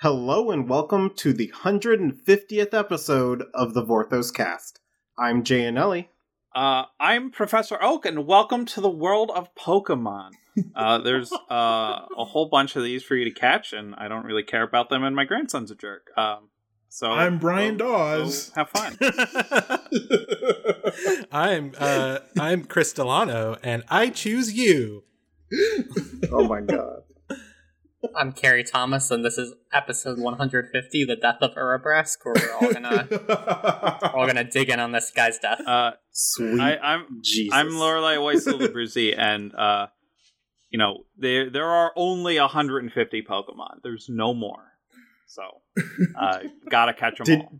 Hello and welcome to the 150th episode of the Vorthos Cast. I'm Jay Anelli. Uh, I'm Professor Oak, and welcome to the world of Pokemon. Uh, there's uh, a whole bunch of these for you to catch, and I don't really care about them, and my grandson's a jerk. Um, so I'm Brian go- Dawes. go have fun. I'm uh, I'm Chris Delano, and I choose you. Oh my god. I'm Carrie Thomas, and this is episode 150, "The Death of Urabrask," where we're all gonna we're all gonna dig in on this guy's death. Uh, Sweet I, I'm Jesus. I'm Lorelai Weissel and uh, you know there there are only 150 Pokemon. There's no more, so uh, gotta catch them Did- all.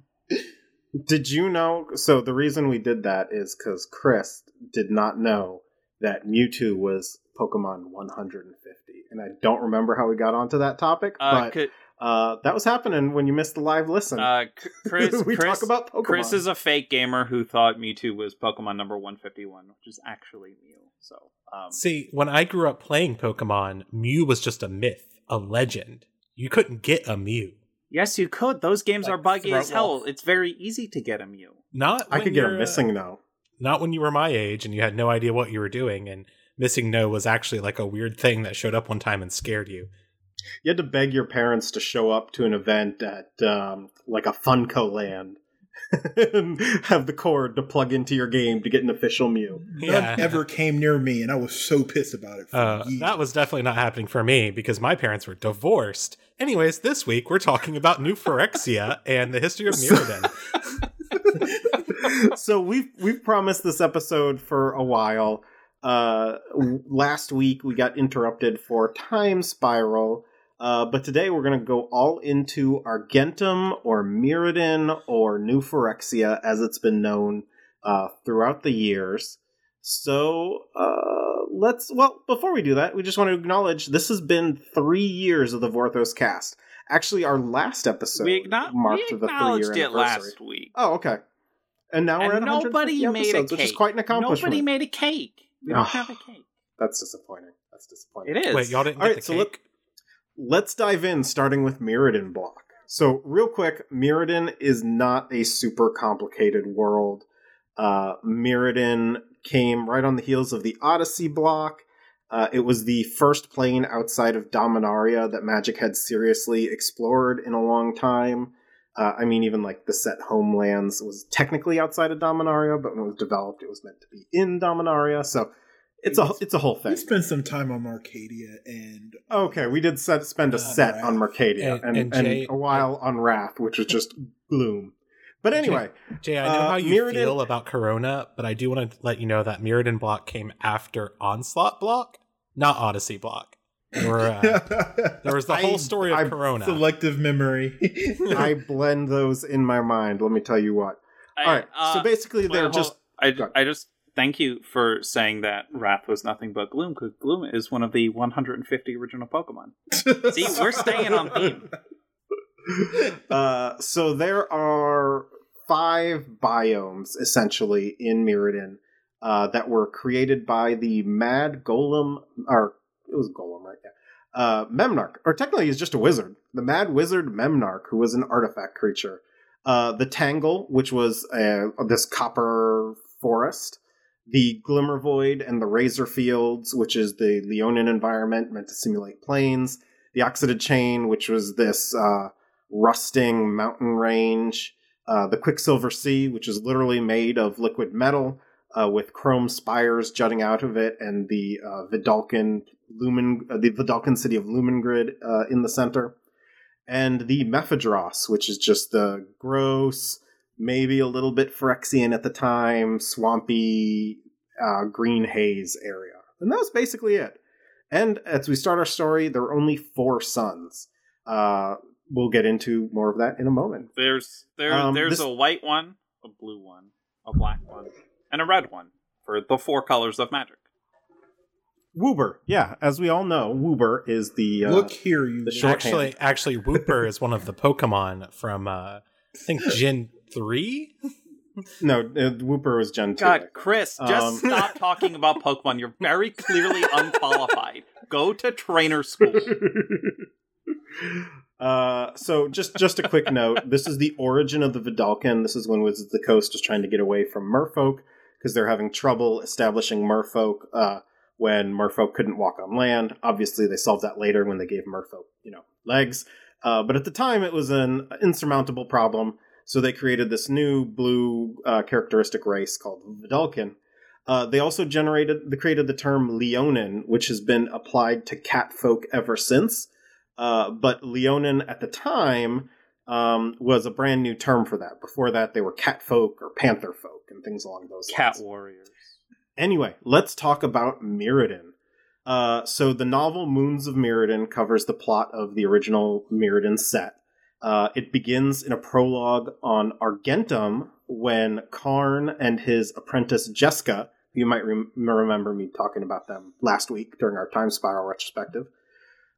Did you know? So the reason we did that is because Chris did not know that Mewtwo was Pokemon 150, and I don't remember how we got onto that topic, Uh, but could- uh, that was happening when you missed the live listen. uh, Chris, we Chris, talk about Pokemon. Chris is a fake gamer who thought Mewtwo was Pokemon number 151, which is actually Mew. So, um, See, when I grew up playing Pokemon, Mew was just a myth, a legend. You couldn't get a Mew. yes, you could. Those games Like are buggy as hell. Wolf. It's very easy to get a Mew. Not I could get a you're, missing no. Not when you were my age and you had no idea what you were doing, and missing no was actually like a weird thing that showed up one time and scared you. You had to beg your parents to show up to an event at um, like a Funko land and have the cord to plug into your game to get an official Mew. None ever came near me, and I was so pissed about it. For Uh, years. that was definitely not happening for me because my parents were divorced. Anyways, this week we're talking about New Phyrexia and the history of Mirrodin. so we've we've promised this episode for a while. Uh, last week we got interrupted for Time Spiral, uh, but today we're going to go all into Argentum or Mirrodin or New Phyrexia as it's been known uh, throughout the years. So uh, let's well before we do that, we just want to acknowledge this has been three years of the Vorthos cast. Actually, our last episode we acknow- marked we the acknowledged three-year it anniversary. last week. Oh, okay. And now we're at nobody 150 made a episodes, cake. which is quite an accomplishment. Nobody made a cake. We Oh. don't have a cake. That's disappointing. That's disappointing. It is. Wait, y'all didn't All get right, the so cake? look, let's dive in, starting with Mirrodin block. So, real quick, Mirrodin is not a super complicated world. Uh, Mirrodin came right on the heels of the Odyssey block. Uh, it was the first plane outside of Dominaria that Magic had seriously explored in a long time. Uh, I mean, even like the set Homelands was technically outside of Dominaria, but when it was developed, it was meant to be in Dominaria. So it's a it's a whole thing. We spent some time on Arcadia, and Okay, we did set, spend a Uh, set Rath. on Mercadia And- and, and, and Jay- a while on Rath, which was just gloom. But anyway, Jay, I know Uh, how you Mirrodin- feel about Karona, but I do want to let you know that Mirrodin block came after Onslaught block, not Odyssey block. There, uh, there was the I- whole story of I- Karona. selective memory. I blend those in my mind. Let me tell you what. I- All right, so uh, basically well, they're hold- just I, I just thank you for saying that Rath was nothing but Gloom, because Gloom is one of the 150 original Pokemon. See, we're staying on theme. uh, so there are five biomes essentially in Mirrodin uh, that were created by the Mad Golem, or it was Golem, right? Yeah. Uh, Memnarch, or technically he's just a wizard. The Mad Wizard Memnarch, who was an artifact creature. Uh, the Tangle, which was uh, this copper forest. The Glimmer Void and the Razor Fields, which is the Leonin environment meant to simulate planes. The Oxidda Chain, which was this uh, rusting mountain range. Uh, the Quicksilver Sea, which is literally made of liquid metal uh, with chrome spires jutting out of it, and the uh, Vedalken Lumen, uh, the Vedalken city of Lumengrid uh, in the center, and the Mephidros, which is just the gross, maybe a little bit Phyrexian at the time, swampy uh, green haze area, and that was basically it. And as we start our story, there are only four suns. Uh, we'll get into more of that in a moment. There's there Um, there's this- a white one, a blue one, a black one, and a red one for the four colors of magic. Woober, yeah, as we all know, Woober is the uh, Look here, you. the short- actually, actually, Wooper is one of the Pokemon from uh, I think Gen three. no uh, Wooper was Gen two. God, Chris, just Um, stop talking about Pokemon. You're very clearly unqualified. Go to trainer school. Uh, so just just a quick note: this is the origin of the Vedalken. This is when Wizards of the Coast is trying to get away from Merfolk because they're having trouble establishing Merfolk uh, when Merfolk couldn't walk on land. Obviously, they solved that later when they gave Merfolk, you know, legs. Uh, but at the time, it was an insurmountable problem. So they created this new blue uh, characteristic race called Vedalken. Uh, they also generated, they created the term Leonin, which has been applied to cat folk ever since. Uh, but Leonin at the time um, was a brand new term for that. Before that, they were cat folk or panther folk and things along those Cat lines. warriors. Anyway, let's talk about Mirrodin. Uh, so the novel Moons of Mirrodin covers the plot of the original Mirrodin set. Uh, it begins in a prologue on Argentum when Karn and his apprentice Jeska, you might rem- remember me talking about them last week during our Time Spiral retrospective,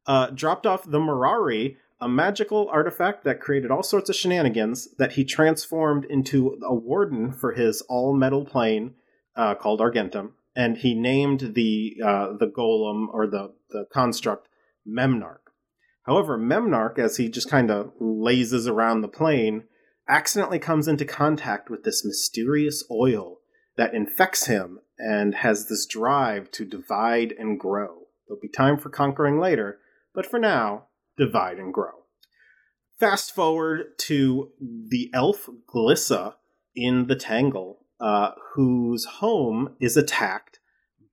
uh, dropped off the Mirari, a magical artifact that created all sorts of shenanigans that he transformed into a warden for his all metal plane uh, called Argentum, and he named the uh, the golem or the the construct Memnarch. However, Memnarch, as he just kind of lazes around the plane, accidentally comes into contact with this mysterious oil that infects him and has this drive to divide and grow. There'll be time for conquering later, but for now, divide and grow. Fast forward to the elf Glissa in the Tangle, uh, whose home is attacked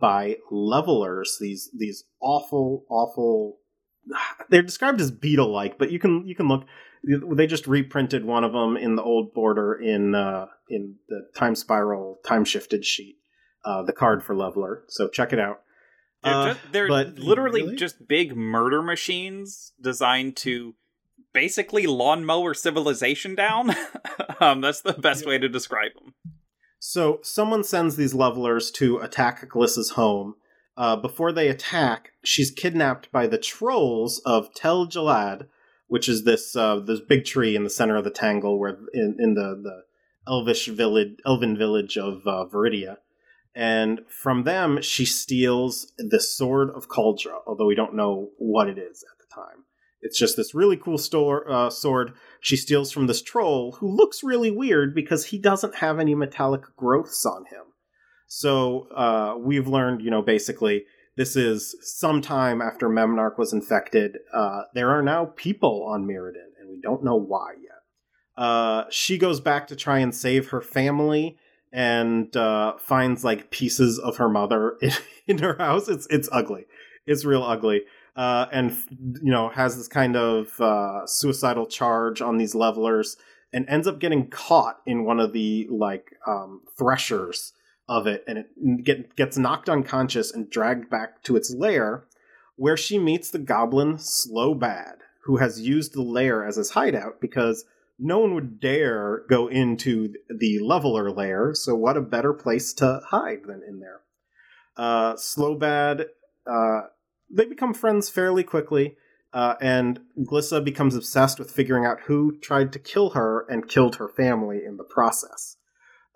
by levelers. These these awful, awful. They're described as beetle-like, but you can you can look. They just reprinted one of them in the old border in uh, in the time spiral time shifted sheet, uh, the card for leveler. So check it out. They're, Uh, just, they're literally Really? just big murder machines designed to basically lawnmower civilization down. um, that's the best way to describe them. So someone sends these levelers to attack Glissa's home. Uh, before they attack, she's kidnapped by the trolls of Tel Jilad, which is this uh, this big tree in the center of the Tangle, where in, in the the elvish village, elven village of uh, Viridia. And from them, she steals the sword of Kaldra, although we don't know what it is at the time. It's just this really cool store, uh, sword she steals from this troll who looks really weird because he doesn't have any metallic growths on him. So uh, we've learned, you know, basically this is sometime after Memnarch was infected. Uh, there are now people on Mirrodin, and we don't know why yet. Uh, she goes back to try and save her family and uh, finds like pieces of her mother in, in her house. It's it's ugly. It's real ugly uh, and you know has this kind of uh, suicidal charge on these levelers and ends up getting caught in one of the like um, threshers of it and it get, gets knocked unconscious and dragged back to its lair where she meets the goblin Slobad who has used the lair as his hideout because no one would dare go into the leveler lair so what a better place to hide than in there uh, Slobad uh, they become friends fairly quickly, uh, and Glissa becomes obsessed with figuring out who tried to kill her and killed her family in the process.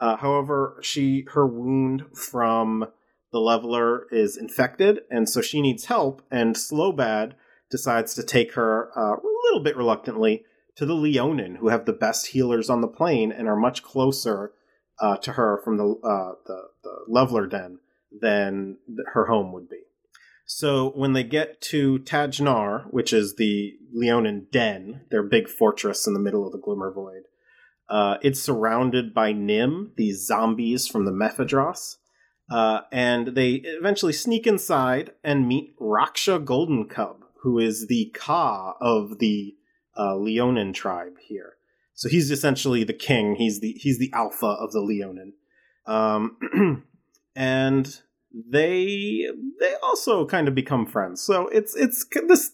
Uh, however, she her wound from the leveler is infected, and so she needs help. And Slobad decides to take her uh, a little bit reluctantly to the Leonin, who have the best healers on the plane and are much closer uh, to her from the, uh, the the leveler den than her home would be. So when they get to Tajnar, which is the Leonin Den, their big fortress in the middle of the Glimmer Void, uh, it's surrounded by Nim, these zombies from the Mephidros. Uh, and they eventually sneak inside and meet Raksha Golden Cub, who is the Ka of the uh, Leonin tribe here. So he's essentially the king. He's the he's the alpha of the Leonin. Um, and they they also kind of become friends. So it's it's this.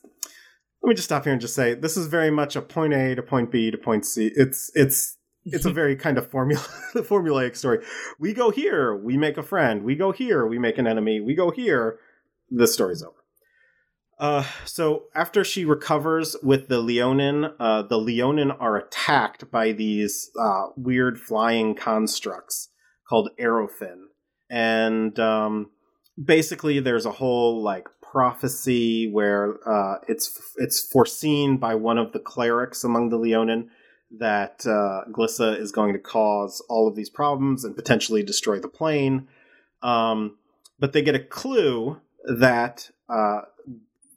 Let me just stop here and just say this is very much a point A to point B to point C. It's it's it's a very kind of formula formulaic story. We go here, we make a friend. We go here, we make an enemy. We go here, the story's over. Uh, so after she recovers with the Leonin, uh, the Leonin are attacked by these uh, weird flying constructs called Aerofin and um, basically there's a whole like prophecy where uh, it's it's foreseen by one of the clerics among the Leonin that uh, Glissa is going to cause all of these problems and potentially destroy the plane. Um, but they get a clue that uh,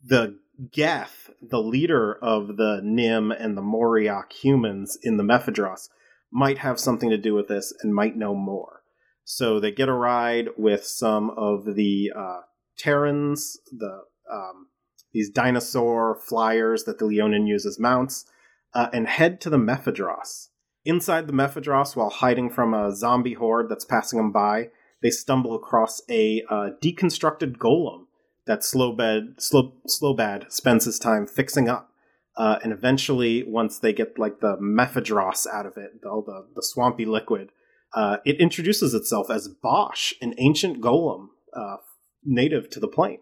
the Geth, the leader of the Nim and the Moriok humans in the Mephidros, might have something to do with this and might know more. So they get a ride with some of the uh, Pterons, the um, these dinosaur flyers that the Leonin use as mounts, uh, and head to the Mephidros. Inside the Mephidros, while hiding from a zombie horde that's passing them by, they stumble across a uh, deconstructed golem that Slobad, Slow, Slobad spends his time fixing up. Uh, and eventually, once they get like the Mephidros out of it, all the, the swampy liquid, uh, it introduces itself as Bosch, an ancient golem uh, native to the plane.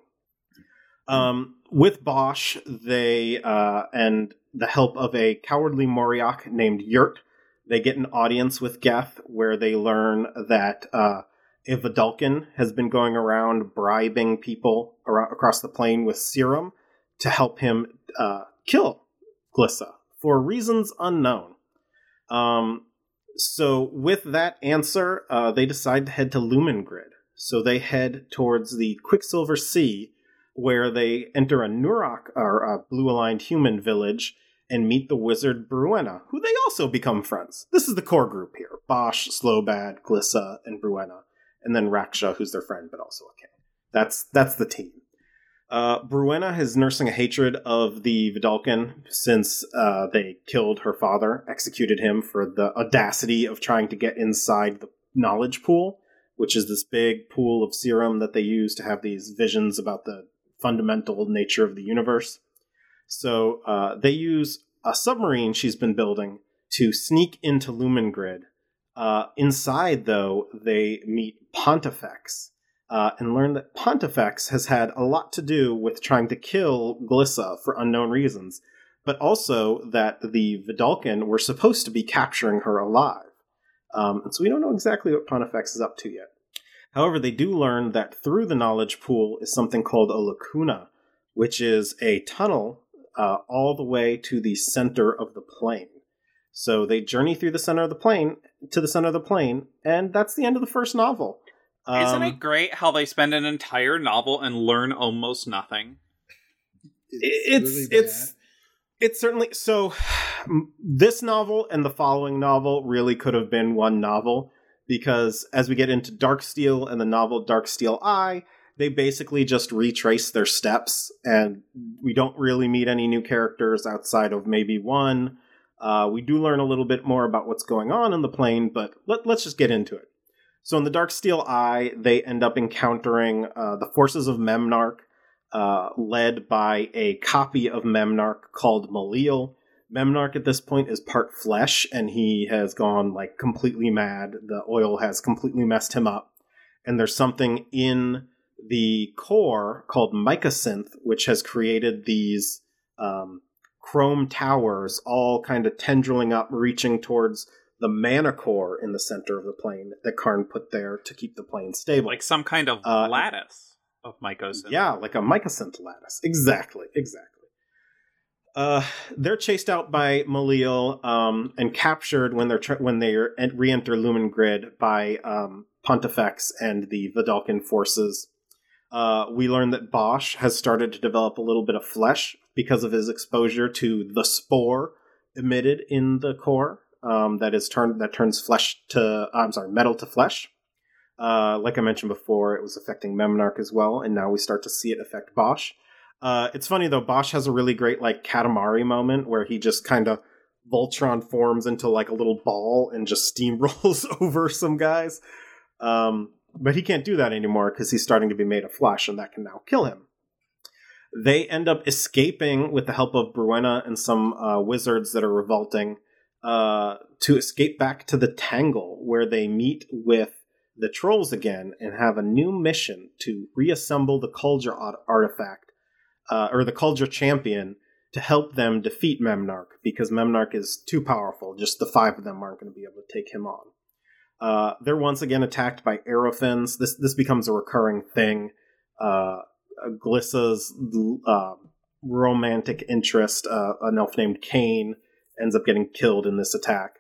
Um, with Bosch, they uh, and the help of a cowardly Moriok named Yurt, they get an audience with Geth where they learn that uh, a Vedalken has been going around bribing people around, across the plane with serum to help him uh, kill Glissa for reasons unknown. Um, so, with that answer, uh, they decide to head to Lumengrid. So they head towards the Quicksilver Sea, where they enter a Neurok or a blue aligned human village and meet the wizard Bruenna, who they also become friends. This is the core group here Bosch, Slobad, Glissa, and Bruenna and then Raksha, who's their friend but also a king. That's that's the team. Uh, Bruenna is nursing a hatred of the Vedalken since uh, they killed her father, executed him for the audacity of trying to get inside the knowledge pool, which is this big pool of serum that they use to have these visions about the fundamental nature of the universe. So uh, they use a submarine she's been building to sneak into Lumengrid uh, inside, though, they meet Pontifex uh, and learn that Pontifex has had a lot to do with trying to kill Glissa for unknown reasons, but also that the Vedalken were supposed to be capturing her alive. Um, and so we don't know exactly what Pontifex is up to yet. However, they do learn that through the knowledge pool is something called a lacuna, which is a tunnel uh, all the way to the center of the plane. So they journey through the center of the plane to the center of the plane, and that's the end of the first novel. Um, Isn't it great how they spend an entire novel and learn almost nothing? it's really it's it's certainly so this novel and the following novel really could have been one novel because as we get into Darksteel and the novel Darksteel eye they basically just retrace their steps and we don't really meet any new characters outside of maybe one uh, we do learn a little bit more about what's going on in the plane but let, let's just get into it so in the Darksteel eye they end up encountering uh, the forces of memnarch uh, led by a copy of Memnarch called Malil. Memnarch at this point is part flesh, and he has gone like completely mad. The oil has completely messed him up, and there's something in the core called Mycosynth, which has created these um, chrome towers, all kind of tendriling up, reaching towards the mana core in the center of the plane that Karn put there to keep the plane stable. Like some kind of Uh, lattice of mycosynth. Yeah, like a mycosynth lattice. Exactly, exactly. Uh, they're chased out by Malil um, and captured when they're tr- when they re-enter Lumengrid by um, Pontifex and the Vedalken forces. Uh, we learn that Bosch has started to develop a little bit of flesh because of his exposure to the spore emitted in the core. Um, that is turned that turns flesh to I'm sorry metal to flesh. Uh, like I mentioned before, it was affecting Memnarch as well, and now we start to see it affect Bosch. Uh, it's funny though, Bosch has a really great like Katamari moment where he just kind of Voltron forms into like a little ball and just steamrolls over some guys. Um, but he can't do that anymore because he's starting to be made of flesh, and that can now kill him. They end up escaping with the help of Bruenna and some uh, wizards that are revolting uh, to escape back to the Tangle, where they meet with the trolls again and have a new mission to reassemble the art- artifact, uh, or the Kaldra champion, to help them defeat Memnarch, because Memnarch is too powerful. Just the five of them aren't going to be able to take him on. Uh, they're once again attacked by Aerophins. This this becomes a recurring thing. Uh, Glissa's uh, romantic interest, uh, an elf named Kane, ends up getting killed in this attack.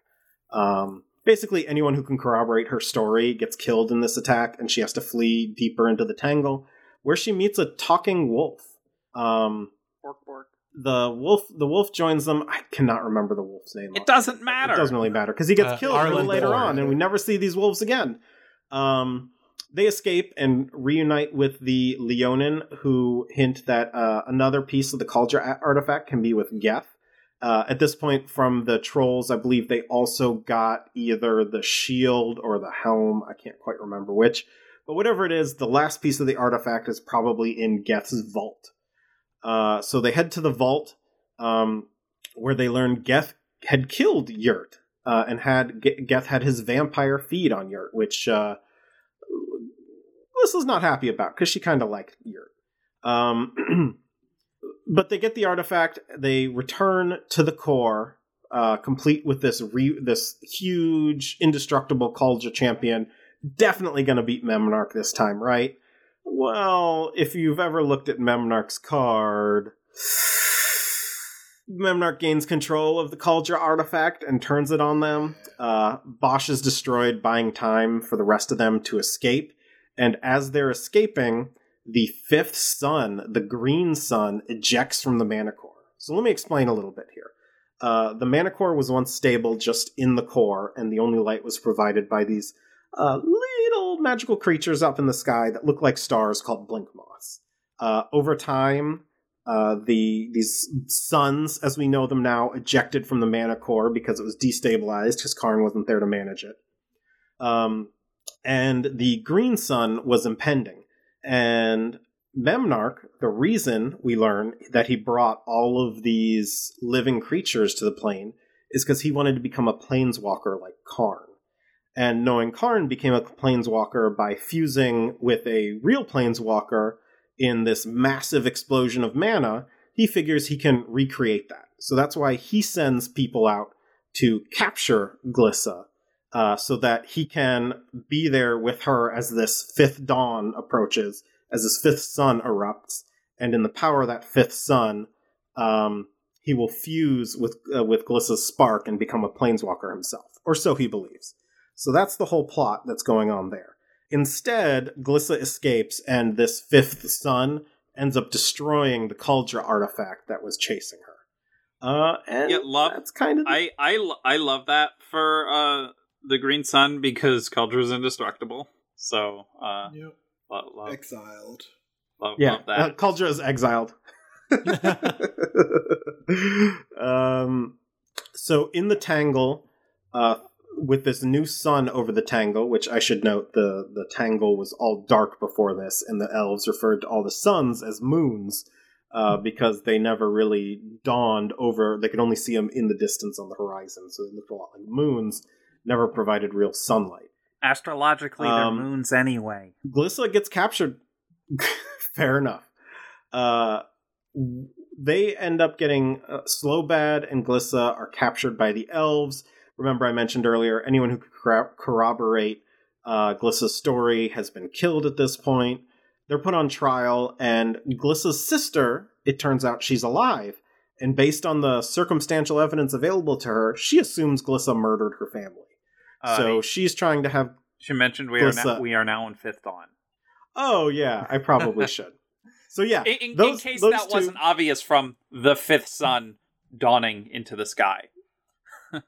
Um, basically, anyone who can corroborate her story gets killed in this attack, and she has to flee deeper into the tangle, where she meets a talking wolf. Um, Bork, bork. the wolf, the wolf joins them. I cannot remember the wolf's name. It doesn't matter. It doesn't really matter because he gets Uh, killed a little later Thor. on, and we never see these wolves again. Um, they escape and reunite with the Leonin, who hint that uh, another piece of the Kaldra artifact can be with Geth. Uh, at this point, from the trolls, I believe they also got either the shield or the helm. I can't quite remember which. But whatever it is, the last piece of the artifact is probably in Geth's vault. Uh, so they head to the vault, um, where they learn Geth had killed Yurt, uh, and had Ge- Geth had his vampire feed on Yurt, which uh, Glissa's not happy about because she kind of liked Yurt. Um, but they get the artifact. They return to the core, uh, complete with this re- this huge, indestructible Kaldra champion. Definitely going to beat Memnarch this time, right? Well, if you've ever looked at Memnarch's card, Memnarch gains control of the Kaldra artifact and turns it on them. Uh, Bosch is destroyed, buying time for the rest of them to escape. And as they're escaping, the fifth sun, the green sun, ejects from the mana core. So let me explain a little bit here. Uh, the mana core was once stable just in the core, and the only light was provided by these uh, little magical creatures up in the sky that look like stars called blink moths. Uh, over time, uh, the these suns, as we know them now, ejected from the mana core because it was destabilized because Karn wasn't there to manage it. Um, and the green sun was impending. And Memnarch, the reason we learn that he brought all of these living creatures to the plane is because he wanted to become a planeswalker like Karn. And knowing Karn became a planeswalker by fusing with a real planeswalker in this massive explosion of mana, he figures he can recreate that. So that's why he sends people out to capture Glissa uh, so that he can be there with her as this fifth dawn approaches, as this fifth sun erupts, and in the power of that fifth sun, um, he will fuse with uh, with Glissa's spark and become a planeswalker himself, or so he believes. So that's the whole plot that's going on there. Instead, Glissa escapes, and this fifth sun ends up destroying the Kaldra artifact that was chasing her. Uh, and Yeah, love- that's kind of I I I love that for uh the Green Sun because Kaldra's indestructible. So uh Yep. love love, Exiled. love, yeah. love that. Uh, Kaldra is exiled. um, so in the tangle, uh, with this new sun over the tangle, which I should note the the tangle was all dark before this, and the elves referred to all the suns as moons. Uh, because they never really dawned over, they could only see them in the distance on the horizon, so they looked a lot like moons. Never provided real sunlight. Astrologically, Um, they're moons anyway. Glissa gets captured. Fair enough. Uh, they end up getting uh, Slowbad and Glissa are captured by the elves. Remember, I mentioned earlier, anyone who could corro- corroborate uh, Glissa's story has been killed at this point. They're put on trial, and Glissa's sister, it turns out she's alive. And based on the circumstantial evidence available to her, she assumes Glissa murdered her family. Uh, so she's trying to have she mentioned we are now, we are now in fifth dawn. Oh yeah, I probably should. So yeah, In, in, in case those that two- wasn't obvious from the fifth sun dawning into the sky.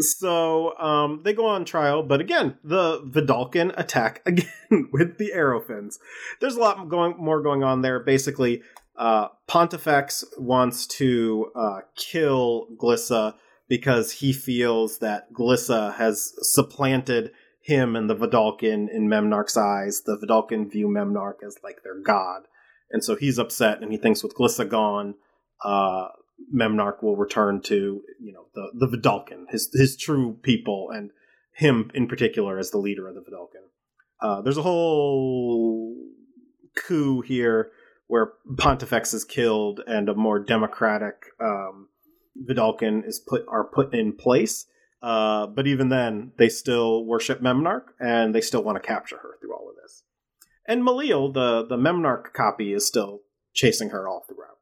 So um, they go on trial, but again, the Vedalken attack again with the arrow fins. There's a lot going more going on there. Basically, uh, Pontifex wants to uh, kill Glissa because he feels that Glissa has supplanted him and the Vedalken in Memnarch's eyes. The Vedalken view Memnarch as like their god, and so he's upset, and he thinks with Glissa gone, uh, Memnarch will return to you know the the Vedalken, his his true people, and him in particular as the leader of the Vedalken. Uh, there's a whole coup here where Pontifex is killed and a more democratic um, Vedalken is put are put in place. Uh, but even then, they still worship Memnarch and they still want to capture her through all of this. and Malil, the the Memnarch copy, is still chasing her all throughout.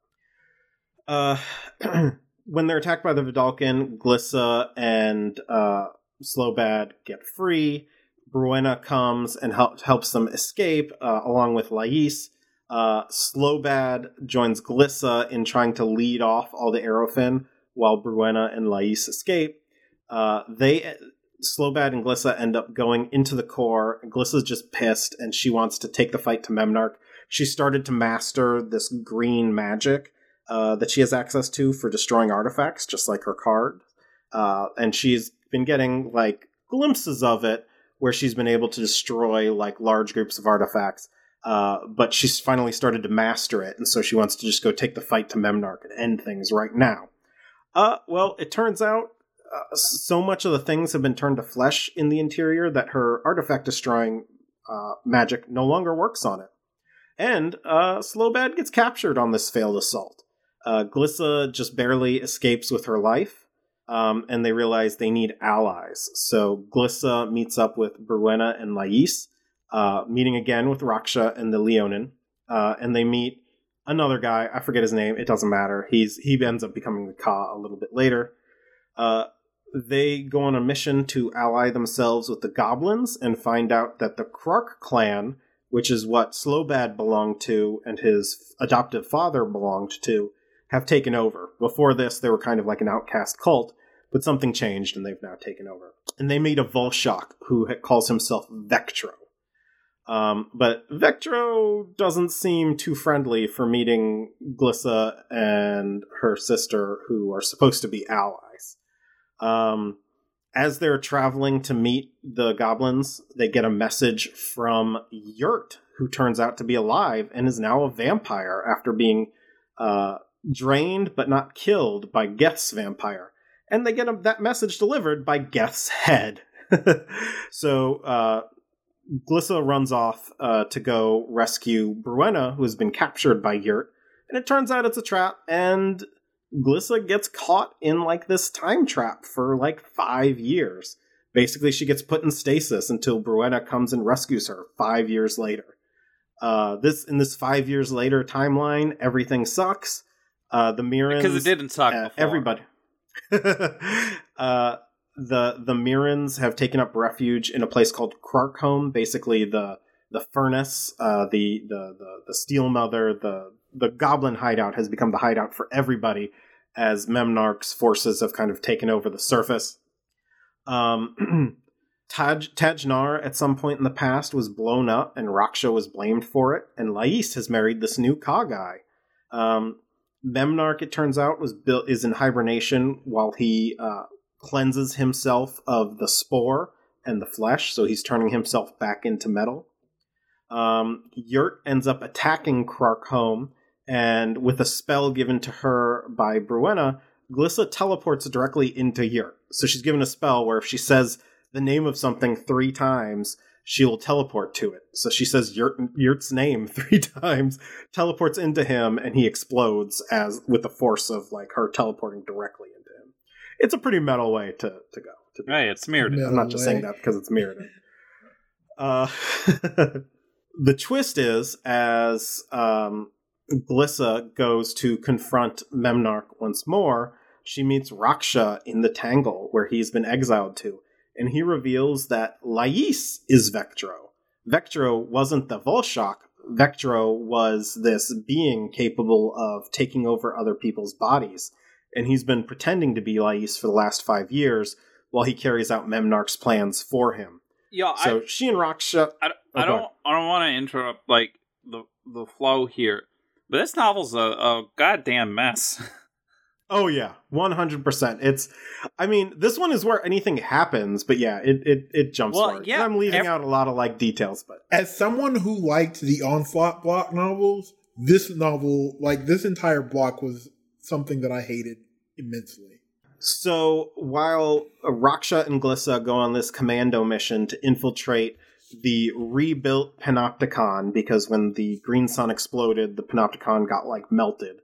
Uh, when they're attacked by the Vedalken, Glissa and uh, Slobad get free. Bruenna comes and help, helps them escape, uh, along with Lais. Uh, Slobad joins Glissa in trying to lead off all the Aerofin, while Bruenna and Lais escape. Uh, they Slobad and Glissa end up going into the core. Glissa's just pissed, and she wants to take the fight to Memnarch. She started to master this green magic uh, that she has access to for destroying artifacts, just like her card. Uh, and she's been getting like glimpses of it where she's been able to destroy like large groups of artifacts. Uh, but she's finally started to master it, and so she wants to just go take the fight to Memnarch and end things right now. Uh, well, it turns out uh, so much of the things have been turned to flesh in the interior that her artifact destroying uh, magic no longer works on it. And uh, Slobad gets captured on this failed assault. Uh, Glissa just barely escapes with her life, um, and they realize they need allies. So Glissa meets up with Bruenna and Lais, uh, meeting again with Raksha and the Leonin, uh, and they meet another guy. I forget his name. It doesn't matter. He's he ends up becoming the Ka a little bit later. Uh, they go on a mission to ally themselves with the goblins and find out that the Krark clan, which is what Slobad belonged to and his adoptive father belonged to, have taken over. Before this, they were kind of like an outcast cult, but something changed and they've now taken over. And they meet a Vulshok who calls himself Vectro. Um, but Vectro doesn't seem too friendly for meeting Glissa and her sister, who are supposed to be allies. Um, as they're traveling to meet the goblins, they get a message from Yurt, who turns out to be alive and is now a vampire after being uh, drained but not killed by Geth's vampire. And they get a, that message delivered by Geth's head. so uh, Glissa runs off uh, to go rescue Bruenna, who has been captured by Yurt. And it turns out it's a trap, and Glissa gets caught in like this time trap for like five years. Basically, she gets put in stasis until Bruenna comes and rescues her five years later. Uh, this in this five years later timeline, everything sucks. Uh, the Mirrans because it didn't suck. uh, before. everybody. uh, the the Mirrans have taken up refuge in a place called Krarkholm, basically the the furnace, uh, the, the the the steel mother, the the goblin hideout has become the hideout for everybody as Memnarch's forces have kind of taken over the surface. Um, Taj Tajnar at some point in the past was blown up, and Raksha was blamed for it. And Lais has married this new Ka guy. Um, Memnarch, it turns out, was built is in hibernation while he uh, cleanses himself of the spore and the flesh, so he's turning himself back into metal. Um, Yurt ends up attacking Krarkholm, and with a spell given to her by Bruenna, Glissa teleports directly into Yurt. So she's given a spell where if she says the name of something three times, she will teleport to it. So she says Yurt, Yurt's name three times, teleports into him, and he explodes as with the force of like her teleporting directly into. It's a pretty metal way to, to go. To be Right, it's mirrored. I'm not just way. saying that because it's mirrored. Uh, the twist is as um, Glissa goes to confront Memnarch once more, she meets Raksha in the Tangle where he's been exiled to, and he reveals that Lais is Vectro. Vectro wasn't the Vulshok. Vectro was this being capable of taking over other people's bodies, and he's been pretending to be Lais for the last five years while he carries out Memnarch's plans for him. Yeah, I, So she and Raksha. I, Oh, I go don't. I don't want to interrupt like the the flow here, but this novel's a, a goddamn mess. Oh yeah, one hundred percent. It's, I mean, this one is where anything happens, but yeah, it it, it jumps Well, forward. yeah, And I'm leaving ev- out a lot of like details, but As someone who liked the Onslaught block novels, this novel, like this entire block, was something that I hated immensely. so while Raksha and Glissa go on this commando mission to infiltrate the rebuilt Panopticon, because when the Green Sun exploded, the Panopticon got like melted,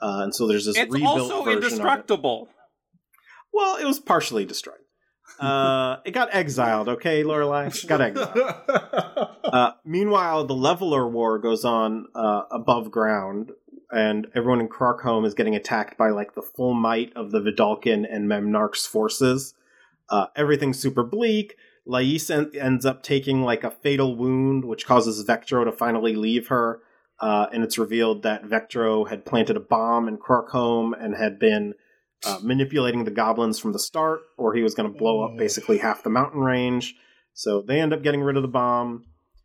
uh, and so there's this it's rebuilt also version of it. indestructible. Well, it was partially destroyed. Uh, it got exiled. Okay, Lorelai, got exiled. Uh, meanwhile, the Leveler War goes on uh, above ground, and everyone in Krark-Home is getting attacked by like the full might of the Vedalken and Memnarch's forces. Uh, everything's super bleak. Lais en- ends up taking like a fatal wound, which causes Vectro to finally leave her. Uh, and it's revealed that Vectro had planted a bomb in Krark-Home and had been uh, manipulating the goblins from the start, or he was going to blow up basically half the mountain range. So they end up getting rid of the bomb.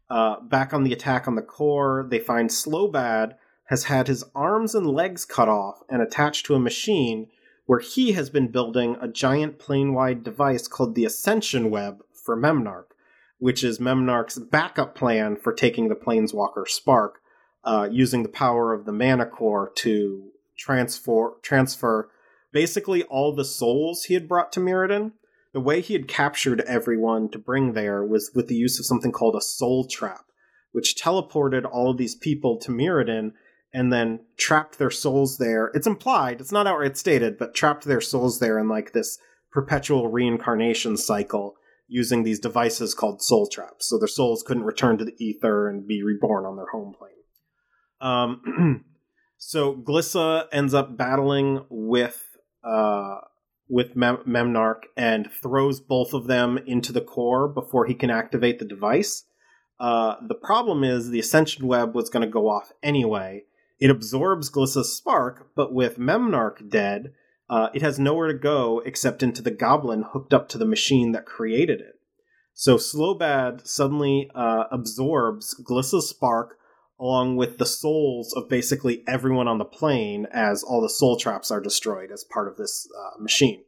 Uh, back on the attack on the core, they find Slobad has had his arms and legs cut off and attached to a machine where he has been building a giant plane wide device called the Ascension Web for Memnarch, which is Memnarch's backup plan for taking the Planeswalker Spark, uh, using the power of the Mana Core to transfer transfer basically all the souls he had brought to Mirrodin. The way he had captured everyone to bring there was with the use of something called a soul trap, which teleported all of these people to Mirrodin and then trapped their souls there. It's implied, it's not outright stated, but trapped their souls there in like this perpetual reincarnation cycle using these devices called soul traps. So their souls couldn't return to the ether and be reborn on their home plane. Um, so Glissa ends up battling with uh, with Mem- Memnarch and throws both of them into the core before he can activate the device. Uh, the problem is the Ascension Web was going to go off anyway. It absorbs Glissa's spark, but with Memnarch dead, uh, it has nowhere to go except into the goblin hooked up to the machine that created it. So Slobad suddenly uh, absorbs Glissa's spark along with the souls of basically everyone on the plane as all the soul traps are destroyed as part of this uh, machine.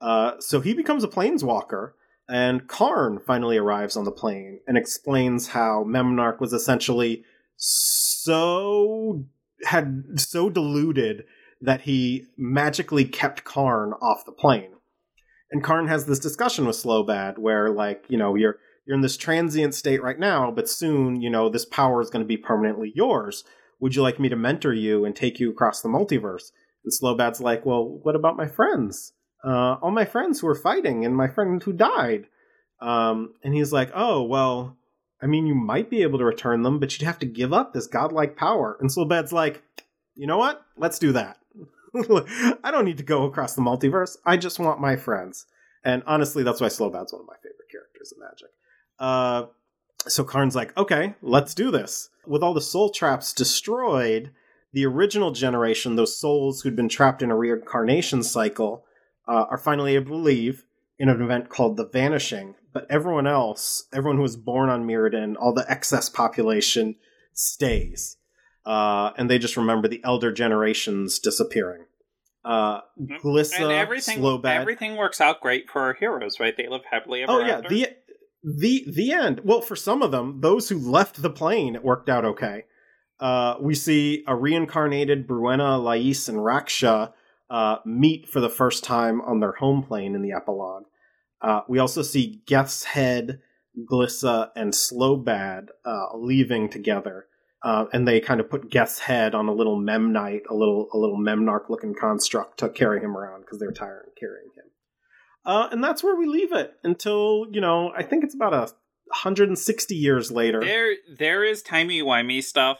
Uh, so he becomes a planeswalker, and Karn finally arrives on the plane and explains how Memnarch was essentially so had so deluded that he magically kept Karn off the plane. And Karn has this discussion with Slobad where, like, you know, you're you're in this transient state right now, but soon, you know, this power is going to be permanently yours. Would you like me to mentor you and take you across the multiverse? And Slobad's like, well, what about my friends? Uh, all my friends who are fighting and my friend who died. Um, and he's like, oh, well, I mean, you might be able to return them, but you'd have to give up this godlike power. And Slobad's like, you know what? Let's do that. I don't need to go across the multiverse. I just want my friends. And honestly, that's why Slobad's one of my favorite characters in Magic. Uh, so Karn's like, okay, let's do this. With all the soul traps destroyed, the original generation, those souls who'd been trapped in a reincarnation cycle, uh, are finally able to leave in an event called the Vanishing. But everyone else, everyone who was born on Mirrodin, all the excess population stays. Uh, and they just remember the elder generations disappearing. Uh, Glissa, and everything, Slobad, everything works out great for our heroes, right? They live happily ever Oh yeah, after. the the the end. Well, for some of them, those who left the plane, it worked out okay. Uh, we see a reincarnated Bruenna, Lais, and Raksha uh, meet for the first time on their home plane in the epilogue. Uh, we also see Geth's Head, Glissa, and Slobad uh, leaving together, uh, and they kind of put Geth's Head on a little Memnite, a little a little Memnarch-looking construct to carry him around because they're tired of carrying him. Uh, and that's where we leave it until you know I think it's about a 160 years later. there, there is timey wimey stuff.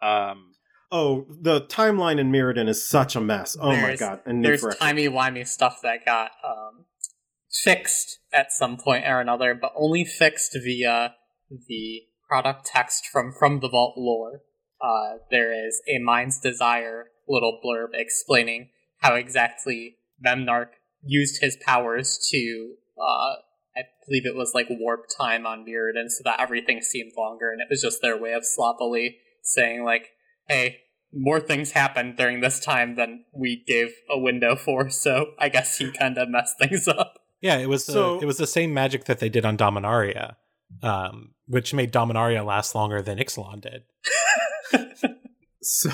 Um, oh, the timeline in Mirrodin is such a mess. Oh my god! And There's Forever. timey wimey stuff that got um, fixed at some point or another, but only fixed via the product text from from the Vault lore. Uh, there is a Mind's Desire little blurb explaining how exactly Memnarch used his powers to, uh, I believe it was like warp time on Mirrodin so that everything seemed longer, and it was just their way of sloppily saying like, "Hey, more things happened during this time than we gave a window for, so I guess he kind of messed things up." Yeah, it was So- the, it was the same magic that they did on Dominaria, um, which made Dominaria last longer than Ixalan did. So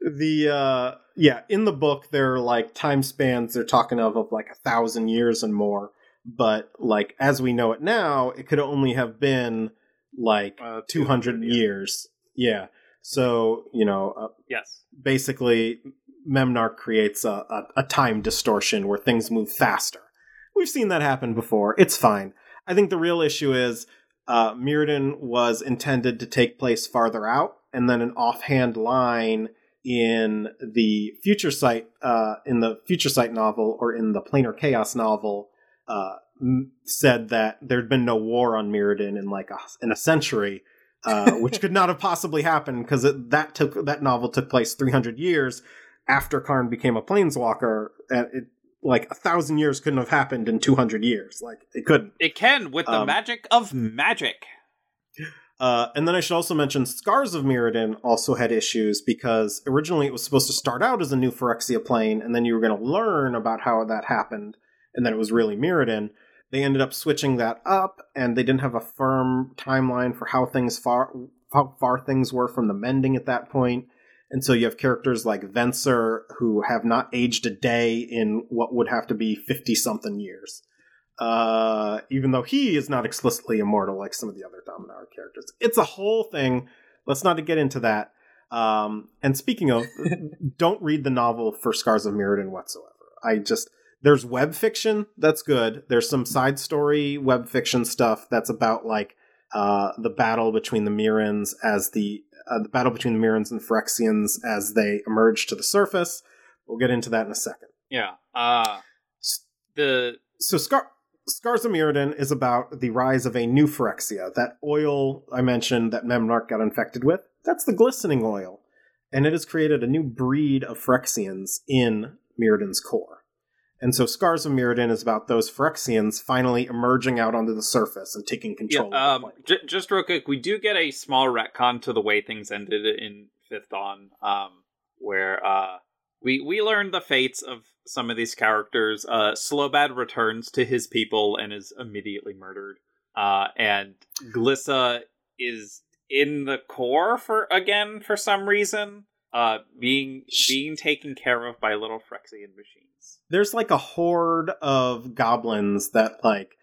the uh yeah, in the book there are like time spans they're talking of of like a thousand years and more. But like as we know it now, it could only have been like Uh, two hundred 200, yeah. years. Yeah. So you know, uh, yes. basically Memnarch creates a, a, a time distortion where things move faster. We've seen that happen before. It's fine. I think the real issue is uh, Mirrodin was intended to take place farther out, and then an offhand line in the Future Sight uh, in the Future Sight novel or in the Planar Chaos novel uh, m- said that there'd been no war on Mirrodin in like a, in a century, uh, which could not have possibly happened because that took that novel took place 300 years after Karn became a planeswalker, and it like a thousand years couldn't have happened in 200 years. Like it couldn't. It can with the Um, magic of magic. Uh, and then I should also mention Scars of Mirrodin also had issues because originally it was supposed to start out as a new Phyrexia plane, and then you were going to learn about how that happened, and then it was really Mirrodin. They ended up switching that up, and they didn't have a firm timeline for how things far how far things were from the mending at that point. And so you have characters like Venser who have not aged a day in what would have to be fifty something years uh, even though he is not explicitly immortal like some of the other Dominaria characters. It's a whole thing. Let's not get into that. Um, and speaking of, don't read the novel for Scars of Mirrodin whatsoever. I just there's web fiction that's good. There's some side story web fiction stuff that's about like uh, the battle between the Mirrans as the uh, the battle between the Mirrans and Phyrexians as they emerge to the surface. We'll get into that in a second. Yeah. Uh the so Scar- Scars of Mirrodin is about the rise of a new Phyrexia. That oil I mentioned that Memnarch got infected with, that's the glistening oil. And it has created a new breed of Phyrexians in Mirrodin's core. And so Scars of Mirrodin is about those Phyrexians finally emerging out onto the surface and taking yeah, control um, of the j- just real quick, we do get a small retcon to the way things ended in Fifth Dawn, um, where uh, we we learn the fates of some of these characters. Uh, Slobad returns to his people and is immediately murdered. Uh, and Glissa is in the core for again for some reason, uh, being being taken care of by little Phyrexian machines. there's like a horde of goblins that like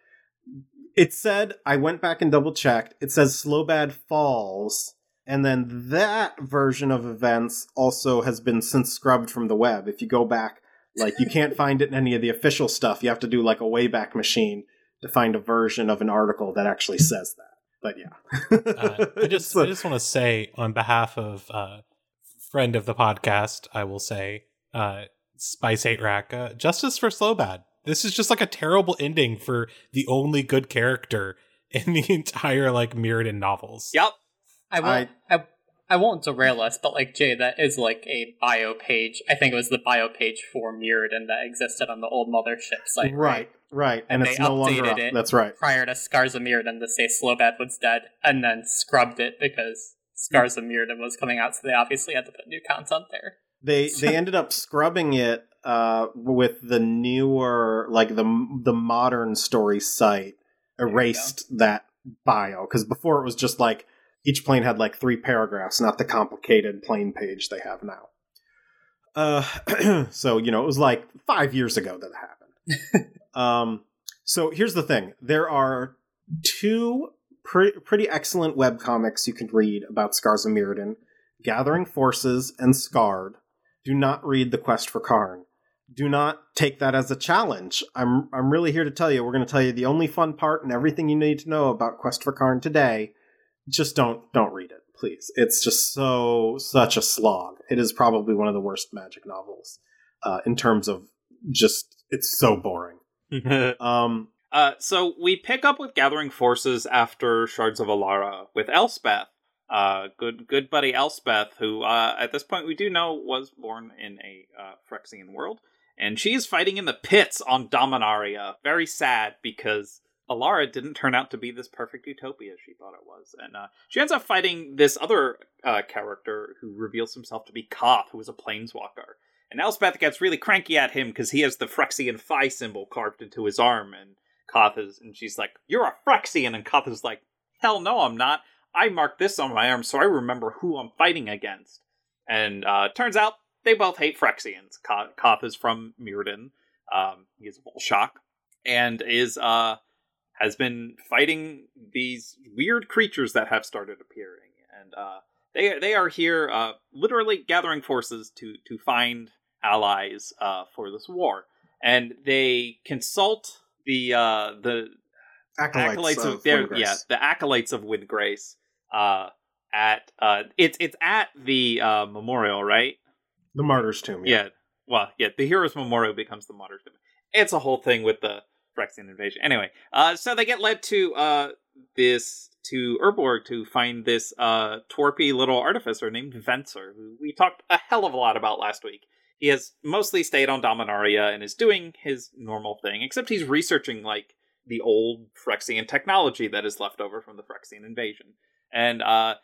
it said i went back and double checked it says Slobad falls and then that version of events also has been since scrubbed from the web. If you go back like you can't find it in any of the official stuff. You have to do like a wayback machine to find a version of an article that actually says that. But yeah. Uh, I just So- I just want to say on behalf of uh, friend of the podcast, I will say uh, Spice Eight Rack, uh, justice for Slobad. This is just like a terrible ending for the only good character in the entire like Mirrodin novels. Yep. I won't. I, I, won't derail us, but like Jay, that is like a bio page. I think it was the bio page for Mirrodin that existed on the old mothership site. right right and, And it's they no longer updated up. it. that's right Prior to Scars of Mirrodin to say Slobad was dead, and then scrubbed it because Scars of Mirrodin was coming out, so they obviously had to put new content there. They they ended up scrubbing it uh, with the newer, like the the modern story site erased that bio because before it was just like each plane had like three paragraphs, not the complicated plane page they have now. Uh, so you know it was like five years ago that happened. um, so here's the thing: there are two pre- pretty excellent web comics you can read about Scars of Mirrodin. Gathering Forces and Scarred. Do not read The Quest for Karn. Do not take that as a challenge. I'm I'm really here to tell you. We're going to tell you the only fun part and everything you need to know about Quest for Karn today. Just don't don't read it, please. It's just so such a slog. It is probably one of the worst magic novels uh, in terms of just it's so boring. Um, Uh, so we pick up with gathering forces after Shards of Alara with Elspeth. Uh, good, good buddy Elspeth, who uh, at this point we do know was born in a uh, Phyrexian world, and she is fighting in the pits on Dominaria. Very sad because Alara didn't turn out to be this perfect utopia she thought it was, and uh, she ends up fighting this other uh, character who reveals himself to be Koth, who is a planeswalker. And Elspeth gets really cranky at him because he has the Phyrexian Phi symbol carved into his arm, and Koth is, and she's like, "You're a Phyrexian," and Koth is like, "Hell no, I'm not. I marked this on my arm so I remember who I'm fighting against." And uh, turns out they both hate Phyrexians. Koth, Koth is from Mirrodin. Um, he is a Vulshok, and is uh has been fighting these weird creatures that have started appearing, and uh, they they are here uh, literally gathering forces to to find allies uh, for this war, and they consult the uh, the acolytes, acolytes of, of, Windgrace. yeah, the acolytes of Windgrace. Uh, at uh, it's it's at the uh memorial, right? the martyr's tomb. Yeah. Well, yeah, the hero's memorial becomes the martyr's tomb. It's a whole thing with the Phyrexian invasion. Anyway, uh, so they get led to uh this to Urborg to find this uh twerpy little artificer named Venser, who we talked a hell of a lot about last week. He has mostly stayed on Dominaria and is doing his normal thing, except he's researching like the old Phyrexian technology that is left over from the Phyrexian invasion. And uh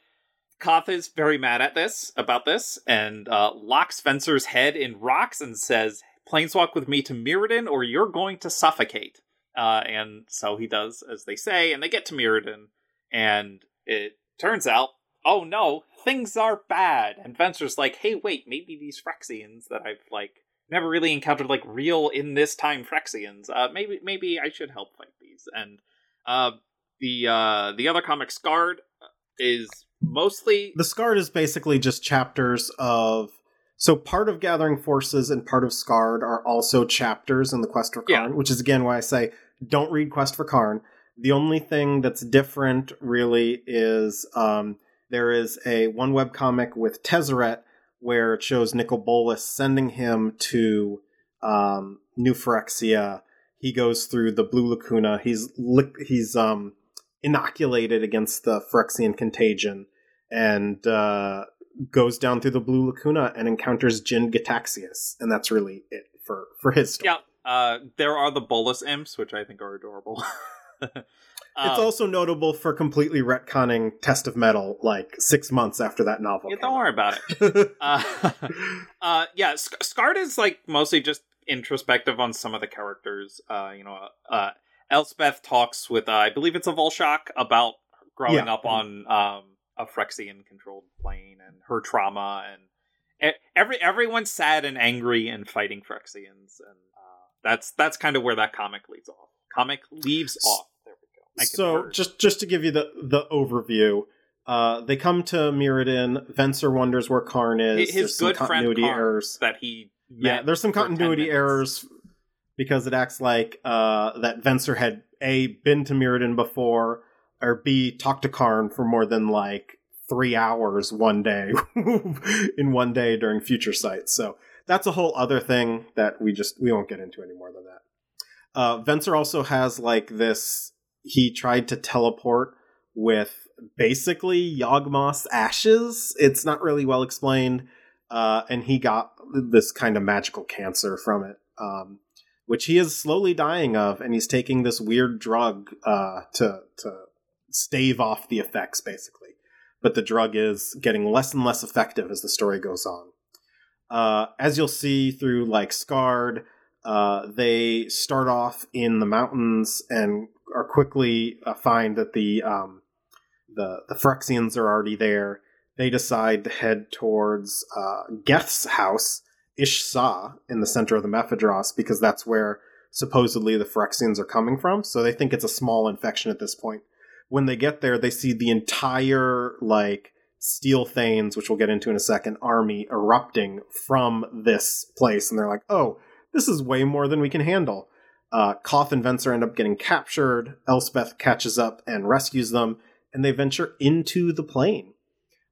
Koth is very mad at this, about this, and uh, locks Venser's head in rocks and says, Planeswalk with me to Mirrodin or you're going to suffocate. Uh, and so he does as they say, and they get to Mirrodin, and it turns out, oh no, things are bad. And Venser's like, hey, wait, maybe these Phyrexians that I've, like, never really encountered, like, real in this time Phyrexians. uh, maybe, maybe I should help fight these. And uh, the, uh, the other comic, Scarred, is mostly The Scarred is basically just chapters of. So part of Gathering Forces and part of Scarred are also chapters in the Quest for Yeah. Which is again why I say don't read Quest for Karn. The only thing that's different really is um, there is a one web comic with Tezzeret where it shows Nicol Bolas sending him to um, New Phyrexia. He goes through the Blue Lacuna. He's he's um, inoculated against the Phyrexian contagion and uh, goes down through the Blue Lacuna and encounters Jin-Gitaxias, and that's really it for for his story. Yeah, uh, there are the Bolas imps, which I think are adorable. It's Um, also notable for completely retconning Test of Metal like six months after that novel. yeah, don't worry about it. Uh, uh, yeah, Sc- Scarred is like mostly just introspective on some of the characters. Uh, you know, uh, Elspeth talks with, uh, I believe it's a Vulshok, about growing Yeah. up on um, a Phyrexian controlled plane and her trauma, and every everyone's sad and angry and fighting Phyrexians, and uh, that's that's kind of where that comic leaves off. Comic leaves off. So word. just just to give you the the overview, uh, they come to Mirrodin. Venser wonders where Karn is. his There's good friend continuity Karn errors. that he Yeah, there's some continuity errors because it acts like uh, that Venser had a been to Mirrodin before, or b talked to Karn for more than like three hours one day in one day during future sites. So that's a whole other thing that we just we won't get into any more than that. Uh, Venser also has like this. He tried to teleport with basically Yawgmoth's ashes. It's not really well explained uh, and he got this kind of magical cancer from it, um, which he is slowly dying of, and he's taking this weird drug uh, to to stave off the effects, basically. But the drug is getting less and less effective as the story goes on. Uh, as you'll see through like Scarred, uh, they start off in the mountains and are quickly uh, find that the um, the the Phyrexians are already there they decide to head towards uh, Geth's house, Ish Sah, in the center of the Mephidros, because that's where supposedly the Phyrexians are coming from. So they think it's a small infection at this point. When they get there, they see the entire, like, Steel Thanes, which we'll get into in a second, army erupting from this place. And they're like, oh, this is way more than we can handle. Uh, Koth and Venser end up getting captured. Elspeth catches up and rescues them, and they venture into the plane.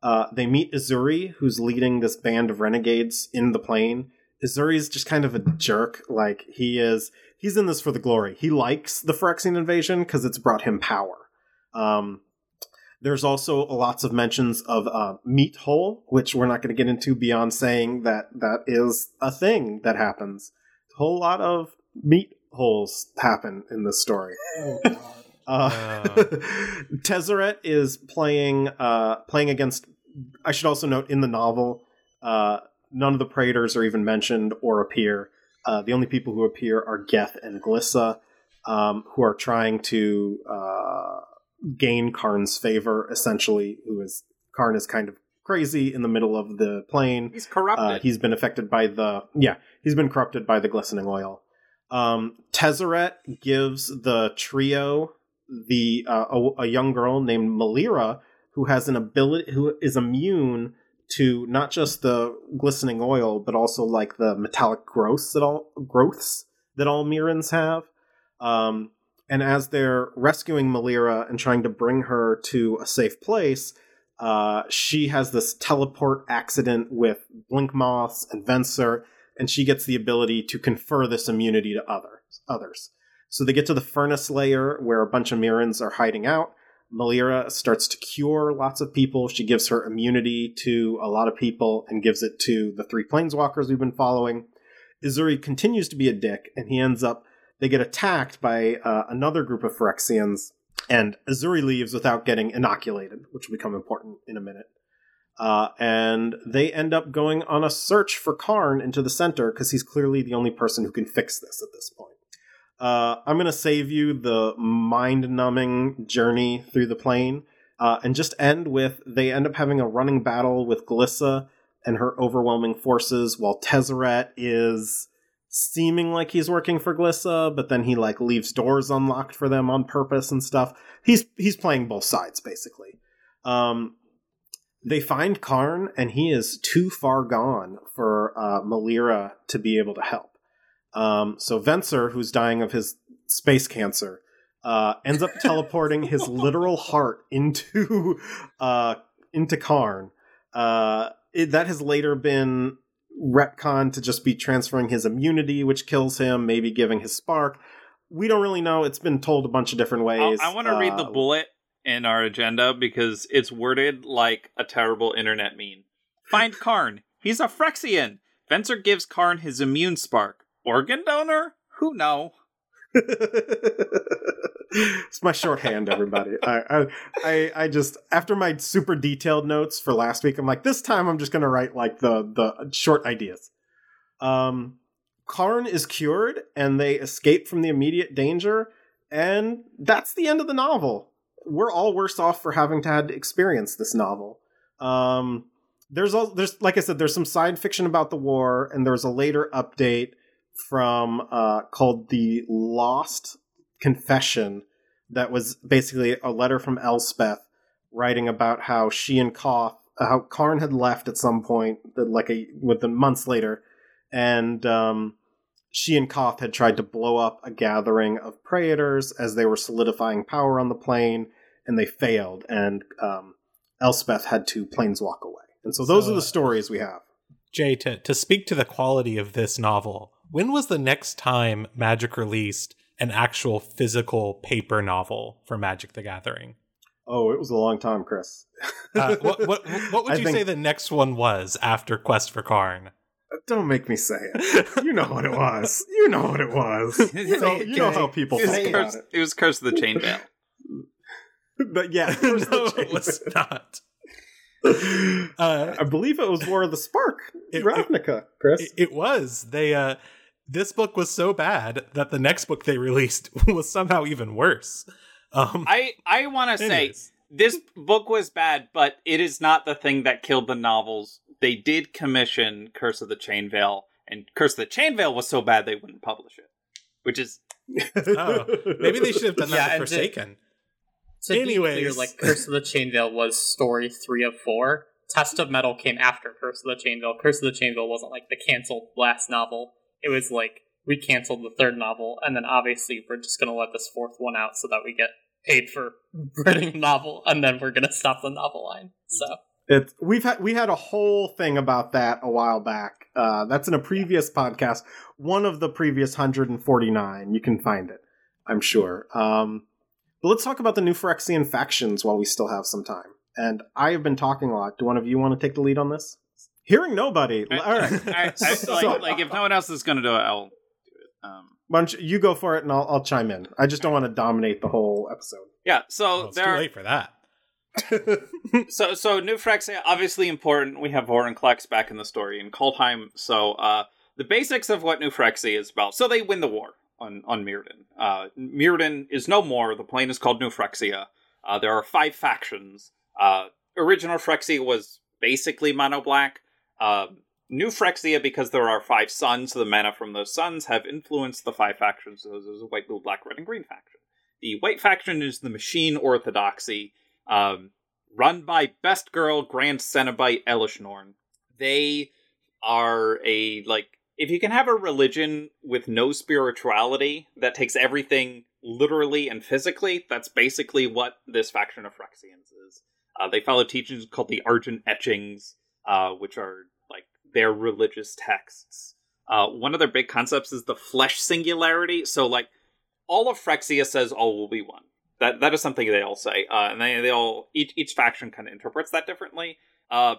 Uh, they meet Ezuri, who's leading this band of renegades in the plane. Ezuri's just kind of a jerk. Like he is, he's in this for the glory. He likes the Phyrexian invasion because it's brought him power. Um, there's also lots of mentions of uh, meat hole, which we're not going to get into beyond saying that that is a thing that happens. A whole lot of meat holes happen in this story. Oh god. Uh. Tezzeret is playing uh, playing against. I should also note in the novel, uh, none of the Praetors are even mentioned or appear. Uh, the only people who appear are Geth and Glissa, um, who are trying to uh, gain Karn's favor. Essentially, who is Karn is kind of crazy in the middle of the plane. He's corrupted. Uh, he's been affected by the yeah. He's been corrupted by the glistening oil. Um, Tezzeret gives the trio the uh, a, a young girl named Melira who has an ability who is immune to not just the glistening oil but also like the metallic growths that all growths that all Mirrans have. Um, and as they're rescuing Melira and trying to bring her to a safe place, uh, she has this teleport accident with Blink Moths and Venser, and she gets the ability to confer this immunity to other, others. So they get to the furnace layer where a bunch of Mirrans are hiding out. Melira starts to cure lots of people. She gives her immunity to a lot of people and gives it to the three planeswalkers we've been following. Ezuri continues to be a dick, and he ends up. They get attacked by uh, another group of Phyrexians, and Ezuri leaves without getting inoculated, which will become important in a minute. Uh, and they end up going on a search for Karn into the center because he's clearly the only person who can fix this at this point. Uh, I'm going to save you the mind numbing journey through the plane uh, and just end with they end up having a running battle with Glissa and her overwhelming forces while Tezzeret is seeming like he's working for Glissa, but then he like leaves doors unlocked for them on purpose and stuff. He's he's playing both sides basically. Um, they find Karn and he is too far gone for uh, Melira to be able to help. Um, so Venser, who's dying of his space cancer, uh, ends up teleporting his literal heart into uh, into Karn. Uh, it, that has later been retcon to just be transferring his immunity, which kills him, maybe giving his spark. We don't really know. It's been told a bunch of different ways. I, I want to read the Uh, bullet in our agenda because it's worded like a terrible internet meme. Find Karn. He's a Phyrexian. Venser gives Karn his immune spark. Organ donor? Who know? it's my shorthand, everybody. I, I, I, I just after my super detailed notes for last week, I'm like, this time I'm just gonna write like the the short ideas. Um, Karn is cured, and they escape from the immediate danger, and that's the end of the novel. We're all worse off for having to had experience this novel. Um, there's all there's like I said, there's some side fiction about the war, and there's a later update from uh, called the Lost Confession that was basically a letter from Elspeth writing about how she and Koth, uh, how Karn had left at some point, like a within months later, and um, she and Koth had tried to blow up a gathering of Praetors as they were solidifying power on the plane, and they failed, and um, Elspeth had to planeswalk away. And so those So, are the stories we have. Jay, to, to speak to the quality of this novel, when was the next time Magic released an actual physical paper novel for Magic the Gathering? Oh, it was a long time, Chris. Uh, what, what, what would you think- say the next one was after Quest for Karn? Don't make me say it. You know what it was. You know what it was. You know, you know how people It was, feel about curse, it. it was Curse of the Chain Veil. But yeah, no, Curse of the it was not. Uh, I believe it was War of the Spark. It- Ravnica, Chris. it, it was. They uh, this book was so bad that the next book they released was somehow even worse. Um, I I want to say this book was bad, but it is not the thing that killed the novels. They did commission Curse of the Chain Veil, and Curse of the Chain Veil was so bad they wouldn't publish it, which is oh, maybe they should have done that Yeah, with and to- Forsaken. To be Anyways. clear, like Curse of the Chain Veil was story three of four. Test of Metal came after Curse of the Chain Veil. Curse of the Chain Veil wasn't like the canceled last novel. It was like we canceled the third novel, and then obviously we're just gonna let this fourth one out so that we get paid for writing a novel, and then we're gonna stop the novel line. So It's we've had we had a whole thing about that a while back. Uh, that's in a previous podcast, one of the previous 149. You can find it, I'm sure. Um, but let's talk about the new Phyrexian factions while we still have some time. And I have been talking a lot. Do one of you want to take the lead on this? Hearing nobody. I- All right. I, I, So- like, like if no one else is going to do it, I'll do it. Um, Why don't you, you go for it and I'll, I'll chime in. I just don't want to dominate the whole episode. yeah, so Well, it's there too are, late for that. So so Phyrexia obviously important. We have Vorinclex back in the story in Kaldheim. So uh, the basics of what Phyrexia is about. So they win the war on on Mirrodin. Uh, is no more. The plane is called New Phyrexia. Uh, there are five factions. Uh, original Phyrexia was basically mono black. Uh, New because there are five suns, the mana from those suns have influenced the five factions. So there's a white, blue, black, red, and green faction. The white faction is the Machine Orthodoxy, um, run by Best Girl Grand Cenobite Elesh Norn. They are a like if you can have a religion with no spirituality that takes everything literally and physically, that's basically what this faction of Phyrexians is. Uh, they follow teachings called the Argent Etchings, uh, which are like their religious texts. Uh, one of their big concepts is the flesh singularity. So, like, all of Phyrexia says all will be one. That that is something they all say, uh, and they they all each each faction kind of interprets that differently. Uh,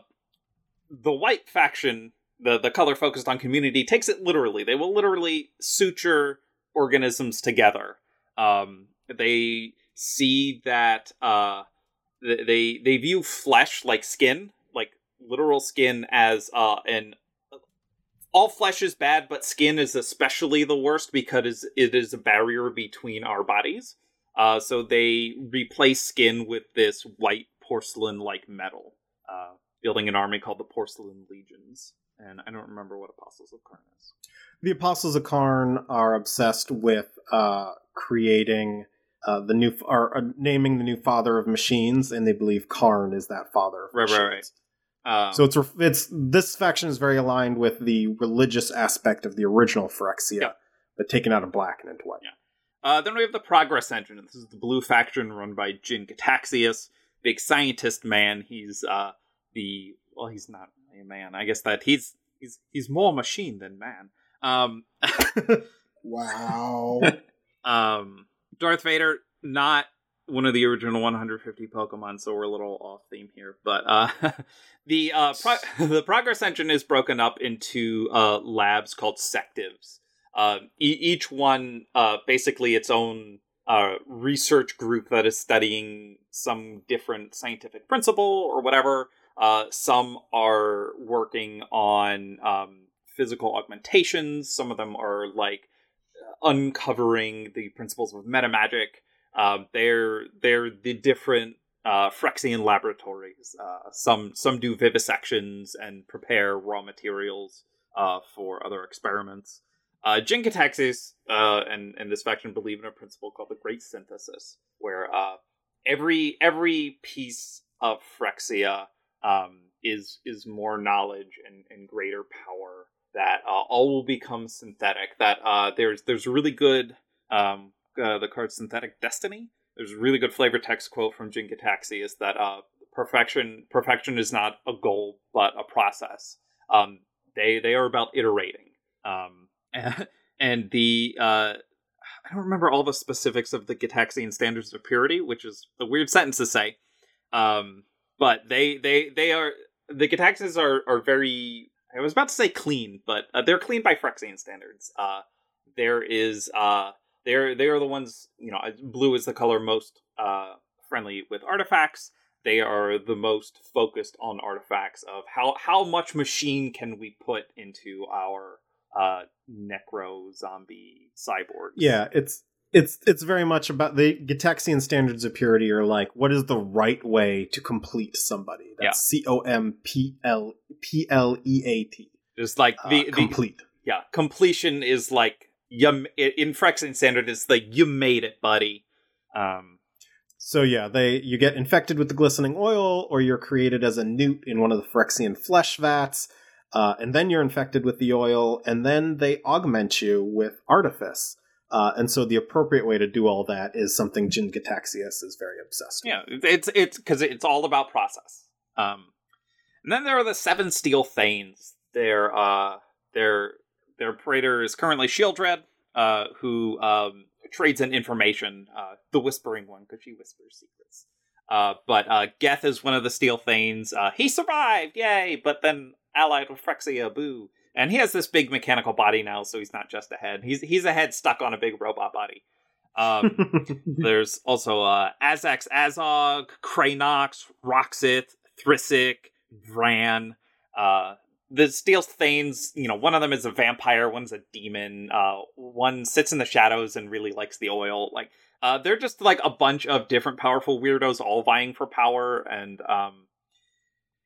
the white faction, the the color focused on community, takes it literally. They will literally suture organisms together. Um, they see that uh, they they view flesh like skin, like literal skin, as uh, an all flesh is bad, but skin is especially the worst because it is a barrier between our bodies. Uh, so they replace skin with this white porcelain-like metal, uh, building an army called the Porcelain Legions. And I don't remember what Apostles of Karn is. The Apostles of Karn are obsessed with uh, creating uh, the new, or uh, naming the new father of machines, and they believe Karn is that father. Of Right, right, machines. Um, So it's it's this faction is very aligned with the religious aspect of the original Phyrexia, Yeah. but taken out of black and into white. Yeah. Uh, then we have the Progress Engine. This is the blue faction run by Jin-Gitaxias, big scientist man. He's uh, the well, he's not a man. I guess that he's he's he's more machine than man. Um, Wow. um, Darth Vader, not one of the original 150 Pokemon, so we're a little off theme here. But uh, the uh, pro- the Progress Engine is broken up into uh, labs called sectives. Uh, e- each one uh, basically its own uh, research group that is studying some different scientific principle or whatever. Uh, some are working on um, physical augmentations. Some of them are like uncovering the principles of metamagic. Um, they're they're the different uh, Phyrexian laboratories. Uh, some some do vivisections and prepare raw materials uh, for other experiments. Uh, Jin-Gitaxias uh, and and this faction believe in a principle called the Great Synthesis, where uh, every every piece of Phyrexia um, is is more knowledge and, and greater power. That uh, all will become synthetic. That uh, there's there's really good um, uh, the card Synthetic Destiny. There's a really good flavor text quote from Jinkataxi is that uh, perfection perfection is not a goal but a process. Um, they they are about iterating. Um, and the uh, I don't remember all the specifics of the Gitaxian standards of purity, which is a weird sentence to say. Um, but they they they are the Gitaxes are are very. I was about to say clean, but uh, they're clean by Phyrexian standards. Uh, there is uh, they're they are the ones you know. Blue is the color most uh, friendly with artifacts. They are the most focused on artifacts of how how much machine can we put into our uh, necro zombie cyborgs. Yeah, it's it's it's very much about the Gitaxian standards of purity are like what is the right way to complete somebody. That's C O M P L P L E A T. just like Uh, the, the complete. yeah completion is like you in Phyrexian standard it's like you made it, buddy. Um, So yeah, they you get infected with the glistening oil, or you're created as a newt in one of the Phyrexian flesh vats, uh, and then you're infected with the oil, and then they augment you with artifice. Uh, and so the appropriate way to do all that is something Jin-Gitaxias is very obsessed with. Yeah, it's it's because it's all about process. Um, and then there are the seven steel thanes. Their uh, their their praetor is currently Sheoldred, uh, who um, trades in information. Uh, the Whispering One, because she whispers secrets. Uh, but uh, Geth is one of the steel thanes. Uh, he survived, yay! But then allied with Phyrexia, boo. And he has this big mechanical body now, so he's not just a head. He's he's a head stuck on a big robot body. Um, there's also uh, Azax Azog, Kranox, Roxith, Thrisic, Vraan. Uh, the Steel Thanes, you know, one of them is a vampire, one's a demon, uh, one sits in the shadows and really likes the oil. Like, uh, they're just like a bunch of different powerful weirdos all vying for power, and um,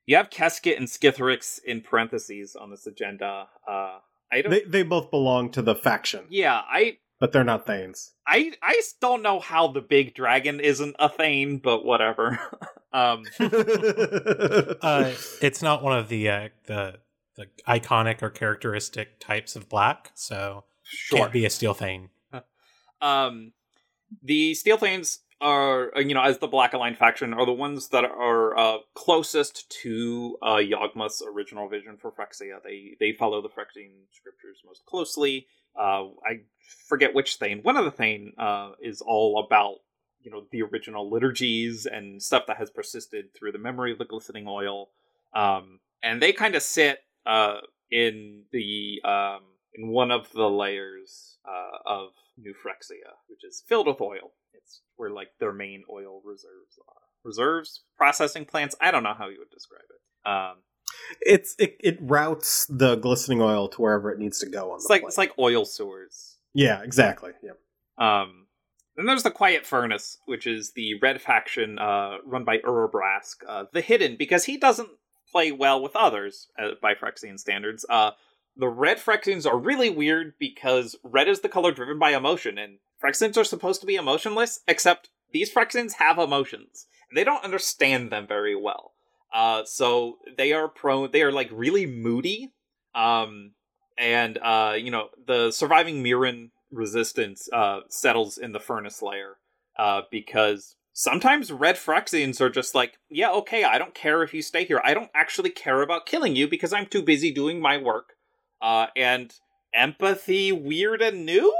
you have Keskit and Skithiryx in parentheses on this agenda. Uh, I don't. they they both belong to the faction, yeah, I but they're not Thanes. I I s- don't know how the big dragon isn't a Thane, but whatever. um, Uh, it's not one of the uh, the the iconic or characteristic types of black, so sure. can't be a steel thane. Um, the Steel Thanes are, uh, you know, as the Black Aligned faction, are the ones that are uh, closest to uh, Yawgmoth's original vision for Phyrexia. They they follow the Phyrexian scriptures most closely. Uh, I forget which Thane. One of the Thane uh, is all about you know the original liturgies and stuff that has persisted through the memory of the glistening oil. Um, and they kind of sit uh, in the um, in one of the layers uh, of New Phyrexia, which is filled with oil. It's where like their main oil reserves are. Reserves, processing plants. I don't know how you would describe it. Um, It's it, it routes the glistening oil to wherever it needs to go on it's like it's like oil sewers. yeah, exactly. Yeah. Um, then there's the Quiet Furnace, which is the red faction uh, run by Urabrask, uh, the Hidden, because he doesn't play well with others uh, by Phyrexian standards. Uh, the red Phyrexians are really weird because red is the color driven by emotion, and Phyrexians are supposed to be emotionless, except these Phyrexians have emotions. And they don't understand them very well. Uh, so they are prone, they are like really moody. Um, and, uh, you know, the surviving Mirran resistance uh, settles in the furnace layer uh, because sometimes red Phyrexians are just like, yeah, okay, I don't care if you stay here. I don't actually care about killing you because I'm too busy doing my work. Uh, and empathy, weird and new?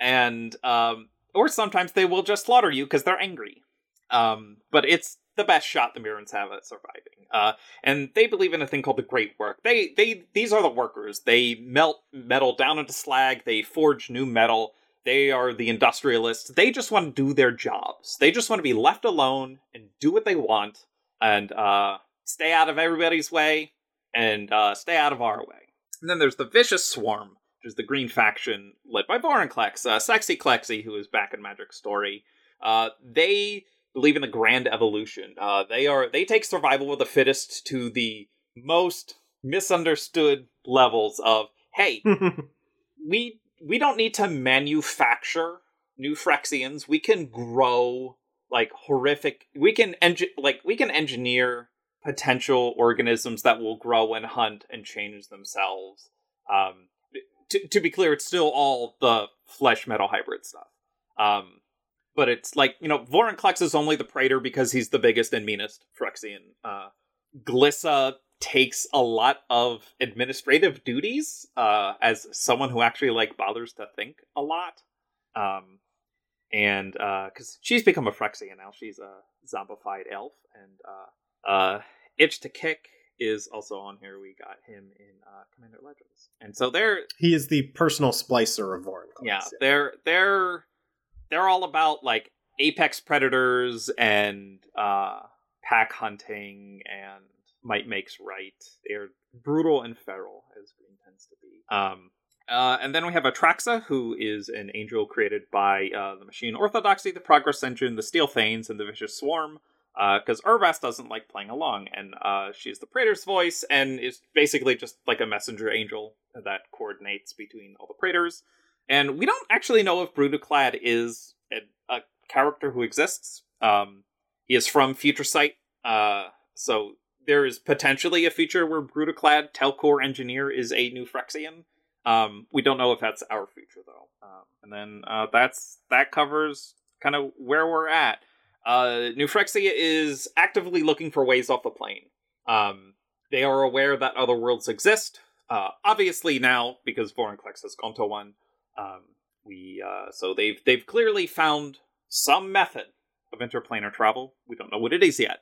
And, um, or sometimes they will just slaughter you because they're angry. Um, but it's the best shot the Mirrans have at surviving. Uh, and they believe in a thing called the Great Work. They they these are the workers. They melt metal down into slag. They forge new metal. They are the industrialists. They just want to do their jobs. They just want to be left alone and do what they want and uh, stay out of everybody's way and uh, stay out of our way. And then there's the Vicious Swarm, which is the green faction led by Vorinclex, uh, Sexy Clexy, who is back in Magic Story. Uh, they believe in the grand evolution. Uh, they are they take survival of the fittest to the most misunderstood levels of hey, we we don't need to manufacture new Phyrexians. We can grow like horrific. We can engi- like we can engineer potential organisms that will grow and hunt and change themselves. Um, to, to be clear, it's still all the flesh metal hybrid stuff. Um, but it's like you know, Vorinclex is only the Praetor because he's the biggest and meanest Phyrexian. Uh, Glissa takes a lot of administrative duties uh, as someone who actually like bothers to think a lot. Um, and because she's become a Phyrexian now, she's a zombified elf, and uh, uh, Ich-Tekik is also on here. We got him in uh, Commander Legends, and so they're he is the personal splicer of Vorin. yeah, they're they're they're all about like apex predators and uh, pack hunting and might makes right. They're brutal and feral, as Green tends to be. Um, uh, and then we have Atraxa, who is an angel created by uh, the Machine Orthodoxy, the Progress Engine, the Steel Thanes, and the Vicious Swarm. Because uh, doesn't like playing along, and uh, she's the Praetor's voice, and is basically just like a messenger angel that coordinates between all the Praetors. And we don't actually know if Brutaclad is a, a character who exists. Um, he is from Future Sight, uh, so there is potentially a future where Brutaclad Telcor Engineer is a new Phyrexian. Um, we don't know if that's our future though. Um, and then uh, that's that covers kind of where we're at. Uh, New is actively looking for ways off the plane. Um, they are aware that other worlds exist. Uh, obviously now because Vorinclex has gone to one. Um, we uh, so they've they've clearly found some method of interplanar travel. We don't know what it is yet.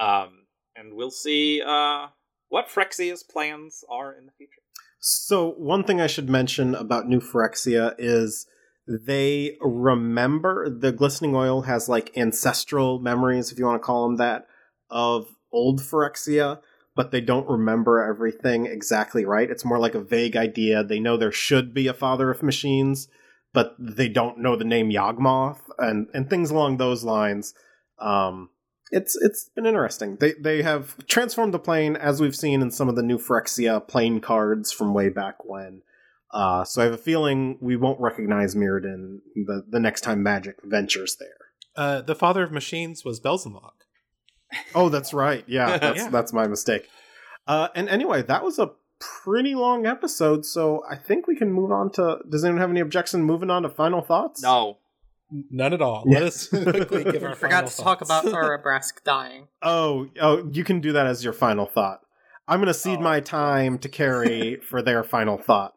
Um, and we'll see uh, what Phyrexia's plans are in the future. So, one thing I should mention about New Phyrexia is they remember the glistening oil has like ancestral memories, if you want to call them that, of old Phyrexia, but they don't remember everything exactly right. It's more like a vague idea. They know there should be a father of machines, but they don't know the name Yawgmoth and, and things along those lines. Um, it's it's been interesting. They they have transformed the plane as we've seen in some of the new Phyrexia plane cards from way back when. Uh, so I have a feeling we won't recognize Mirrodin the the next time Magic ventures there. Uh, the father of machines was Belzenlok. Oh, that's right. Yeah, that's Yeah. that's my mistake. Uh, and anyway, that was a pretty long episode, so I think we can move on to. Does anyone have any objection moving on to final thoughts? No, None at all. Let us quickly give our I forgot final to talk thoughts. about Urabrask dying. Oh, oh, you can do that as your final thought. I'm going to cede Oh. my time to Carrie for their final thought.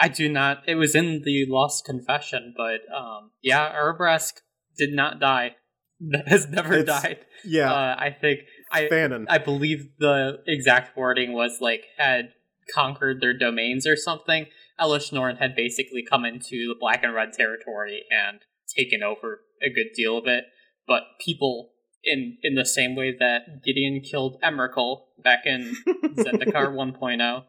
I do not. It was in the Lost Confession, but um, yeah, Urabrask did not die. That has never It's- died. Yeah, Uh, I think I Fanon. I believe the exact wording was like had conquered their domains or something. Elesh Norn had basically come into the black and red territory and taken over a good deal of it. But people in in the same way that Gideon killed Emrakul back in Zendikar 1.0, um,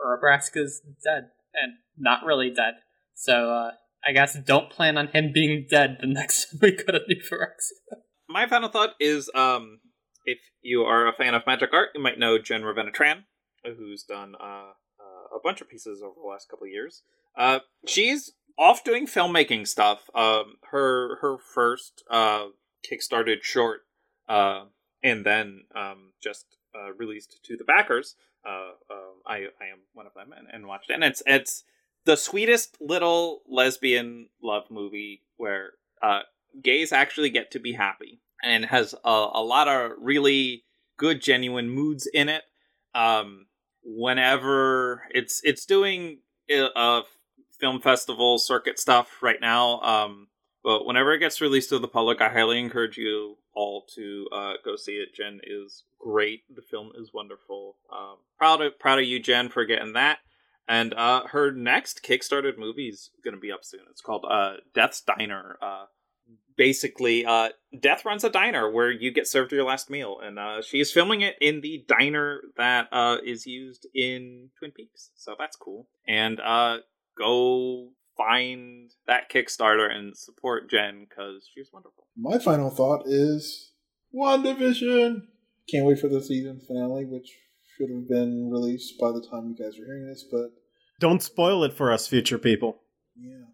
Urabrask is dead and not really dead. So uh, I guess don't plan on him being dead the next time we go to New Phyrexia. My final thought is um, if you are a fan of magic art, you might know Jen Ravenna Tran, who's done uh, uh, a bunch of pieces over the last couple of years. Uh, she's off doing filmmaking stuff. Um, her her first uh, kickstarted short, uh, and then um, just uh, released to the backers. Uh, um, I I am one of them and, and watched it, and it's it's the sweetest little lesbian love movie where uh, gays actually get to be happy and has a, a lot of really good genuine moods in it um whenever it's it's doing a, a film festival circuit stuff right now um but whenever it gets released to the public i highly encourage you all to uh go see it. Jen is great. The film is wonderful. Um proud of proud of you jen for getting that. And uh her next kickstarted movie is going to be up soon. It's called uh death's diner. Uh basically uh death runs a diner where you get served your last meal. And uh she's filming it in the diner that is used in twin peaks. So that's cool. And go find that kickstarter and support jen because she's wonderful My final thought is WandaVision. Can't wait for the season finale, which should have been released by the time you guys are hearing this, but Don't spoil it for us, future people. yeah.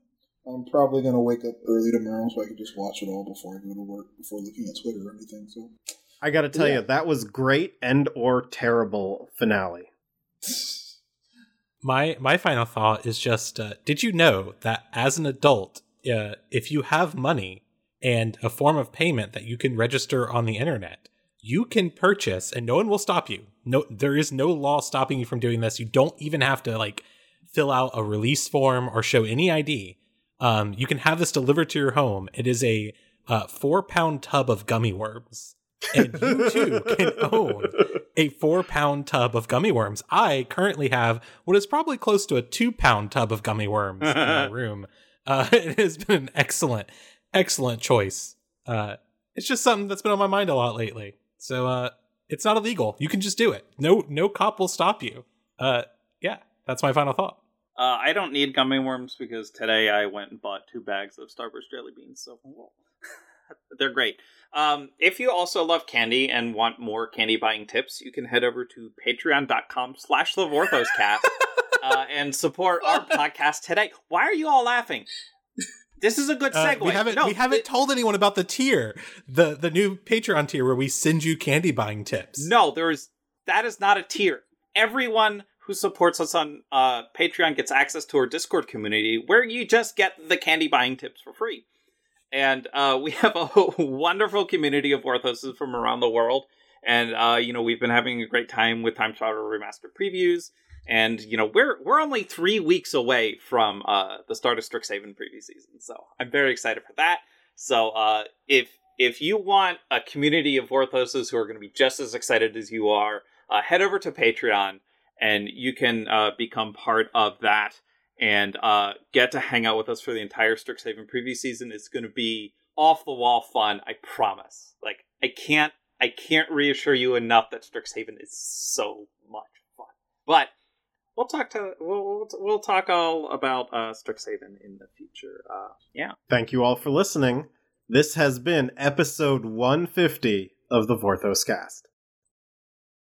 I'm probably gonna wake up early tomorrow so I can just watch it all before I go to work, before looking at Twitter or anything. So I got to tell Yeah. you, that was great and or terrible finale. My my final thought is just: uh, Did you know that as an adult, uh, if you have money and a form of payment that you can register on the internet, you can purchase, and no one will stop you. No, there is no law stopping you from doing this. You don't even have to like fill out a release form or show any ID. Um, you can have this delivered to your home. It is a uh, four pound tub of gummy worms, and you too can own a four pound tub of gummy worms. I currently have what is probably close to a two pound tub of gummy worms in my room. Uh, it has been an excellent, excellent choice. Uh, it's just something that's been on my mind a lot lately. So uh, it's not illegal. You can just do it. No, no cop will stop you. Uh, yeah, that's my final thought. uh i don't need gummy worms because today i went and bought two bags of starburst jelly beans so well, they're great um if you also love candy and want more candy buying tips you can head over to patreon.com slash the vorthoscast uh, and support our podcast today why are you all laughing this is a good Uh, segue we haven't no, we haven't it- told anyone about the tier, the the new Patreon tier where we send you candy buying tips. No, there is that is not a tier. Everyone who supports us on uh, Patreon gets access to our Discord community where you just get the candy buying tips for free. And uh, we have a wonderful community of Orthoses from around the world. And uh, you know, we've been having a great time with Time Traveler Remastered previews. And you know, we're we're only three weeks away from uh, the start of Strixhaven preview season, so I'm very excited for that. So uh, if if you want a community of Orthoses who are going to be just as excited as you are, uh, head over to Patreon and you can uh, become part of that and uh, get to hang out with us for the entire Strixhaven preview season. It's going to be off the wall fun, I promise. Like I can't I can't reassure you enough that Strixhaven is so much fun. But we'll talk to we'll we'll, talk all about uh, Strixhaven in the future. Uh, yeah. Thank you all for listening. This has been episode 150 of the Vorthos Cast.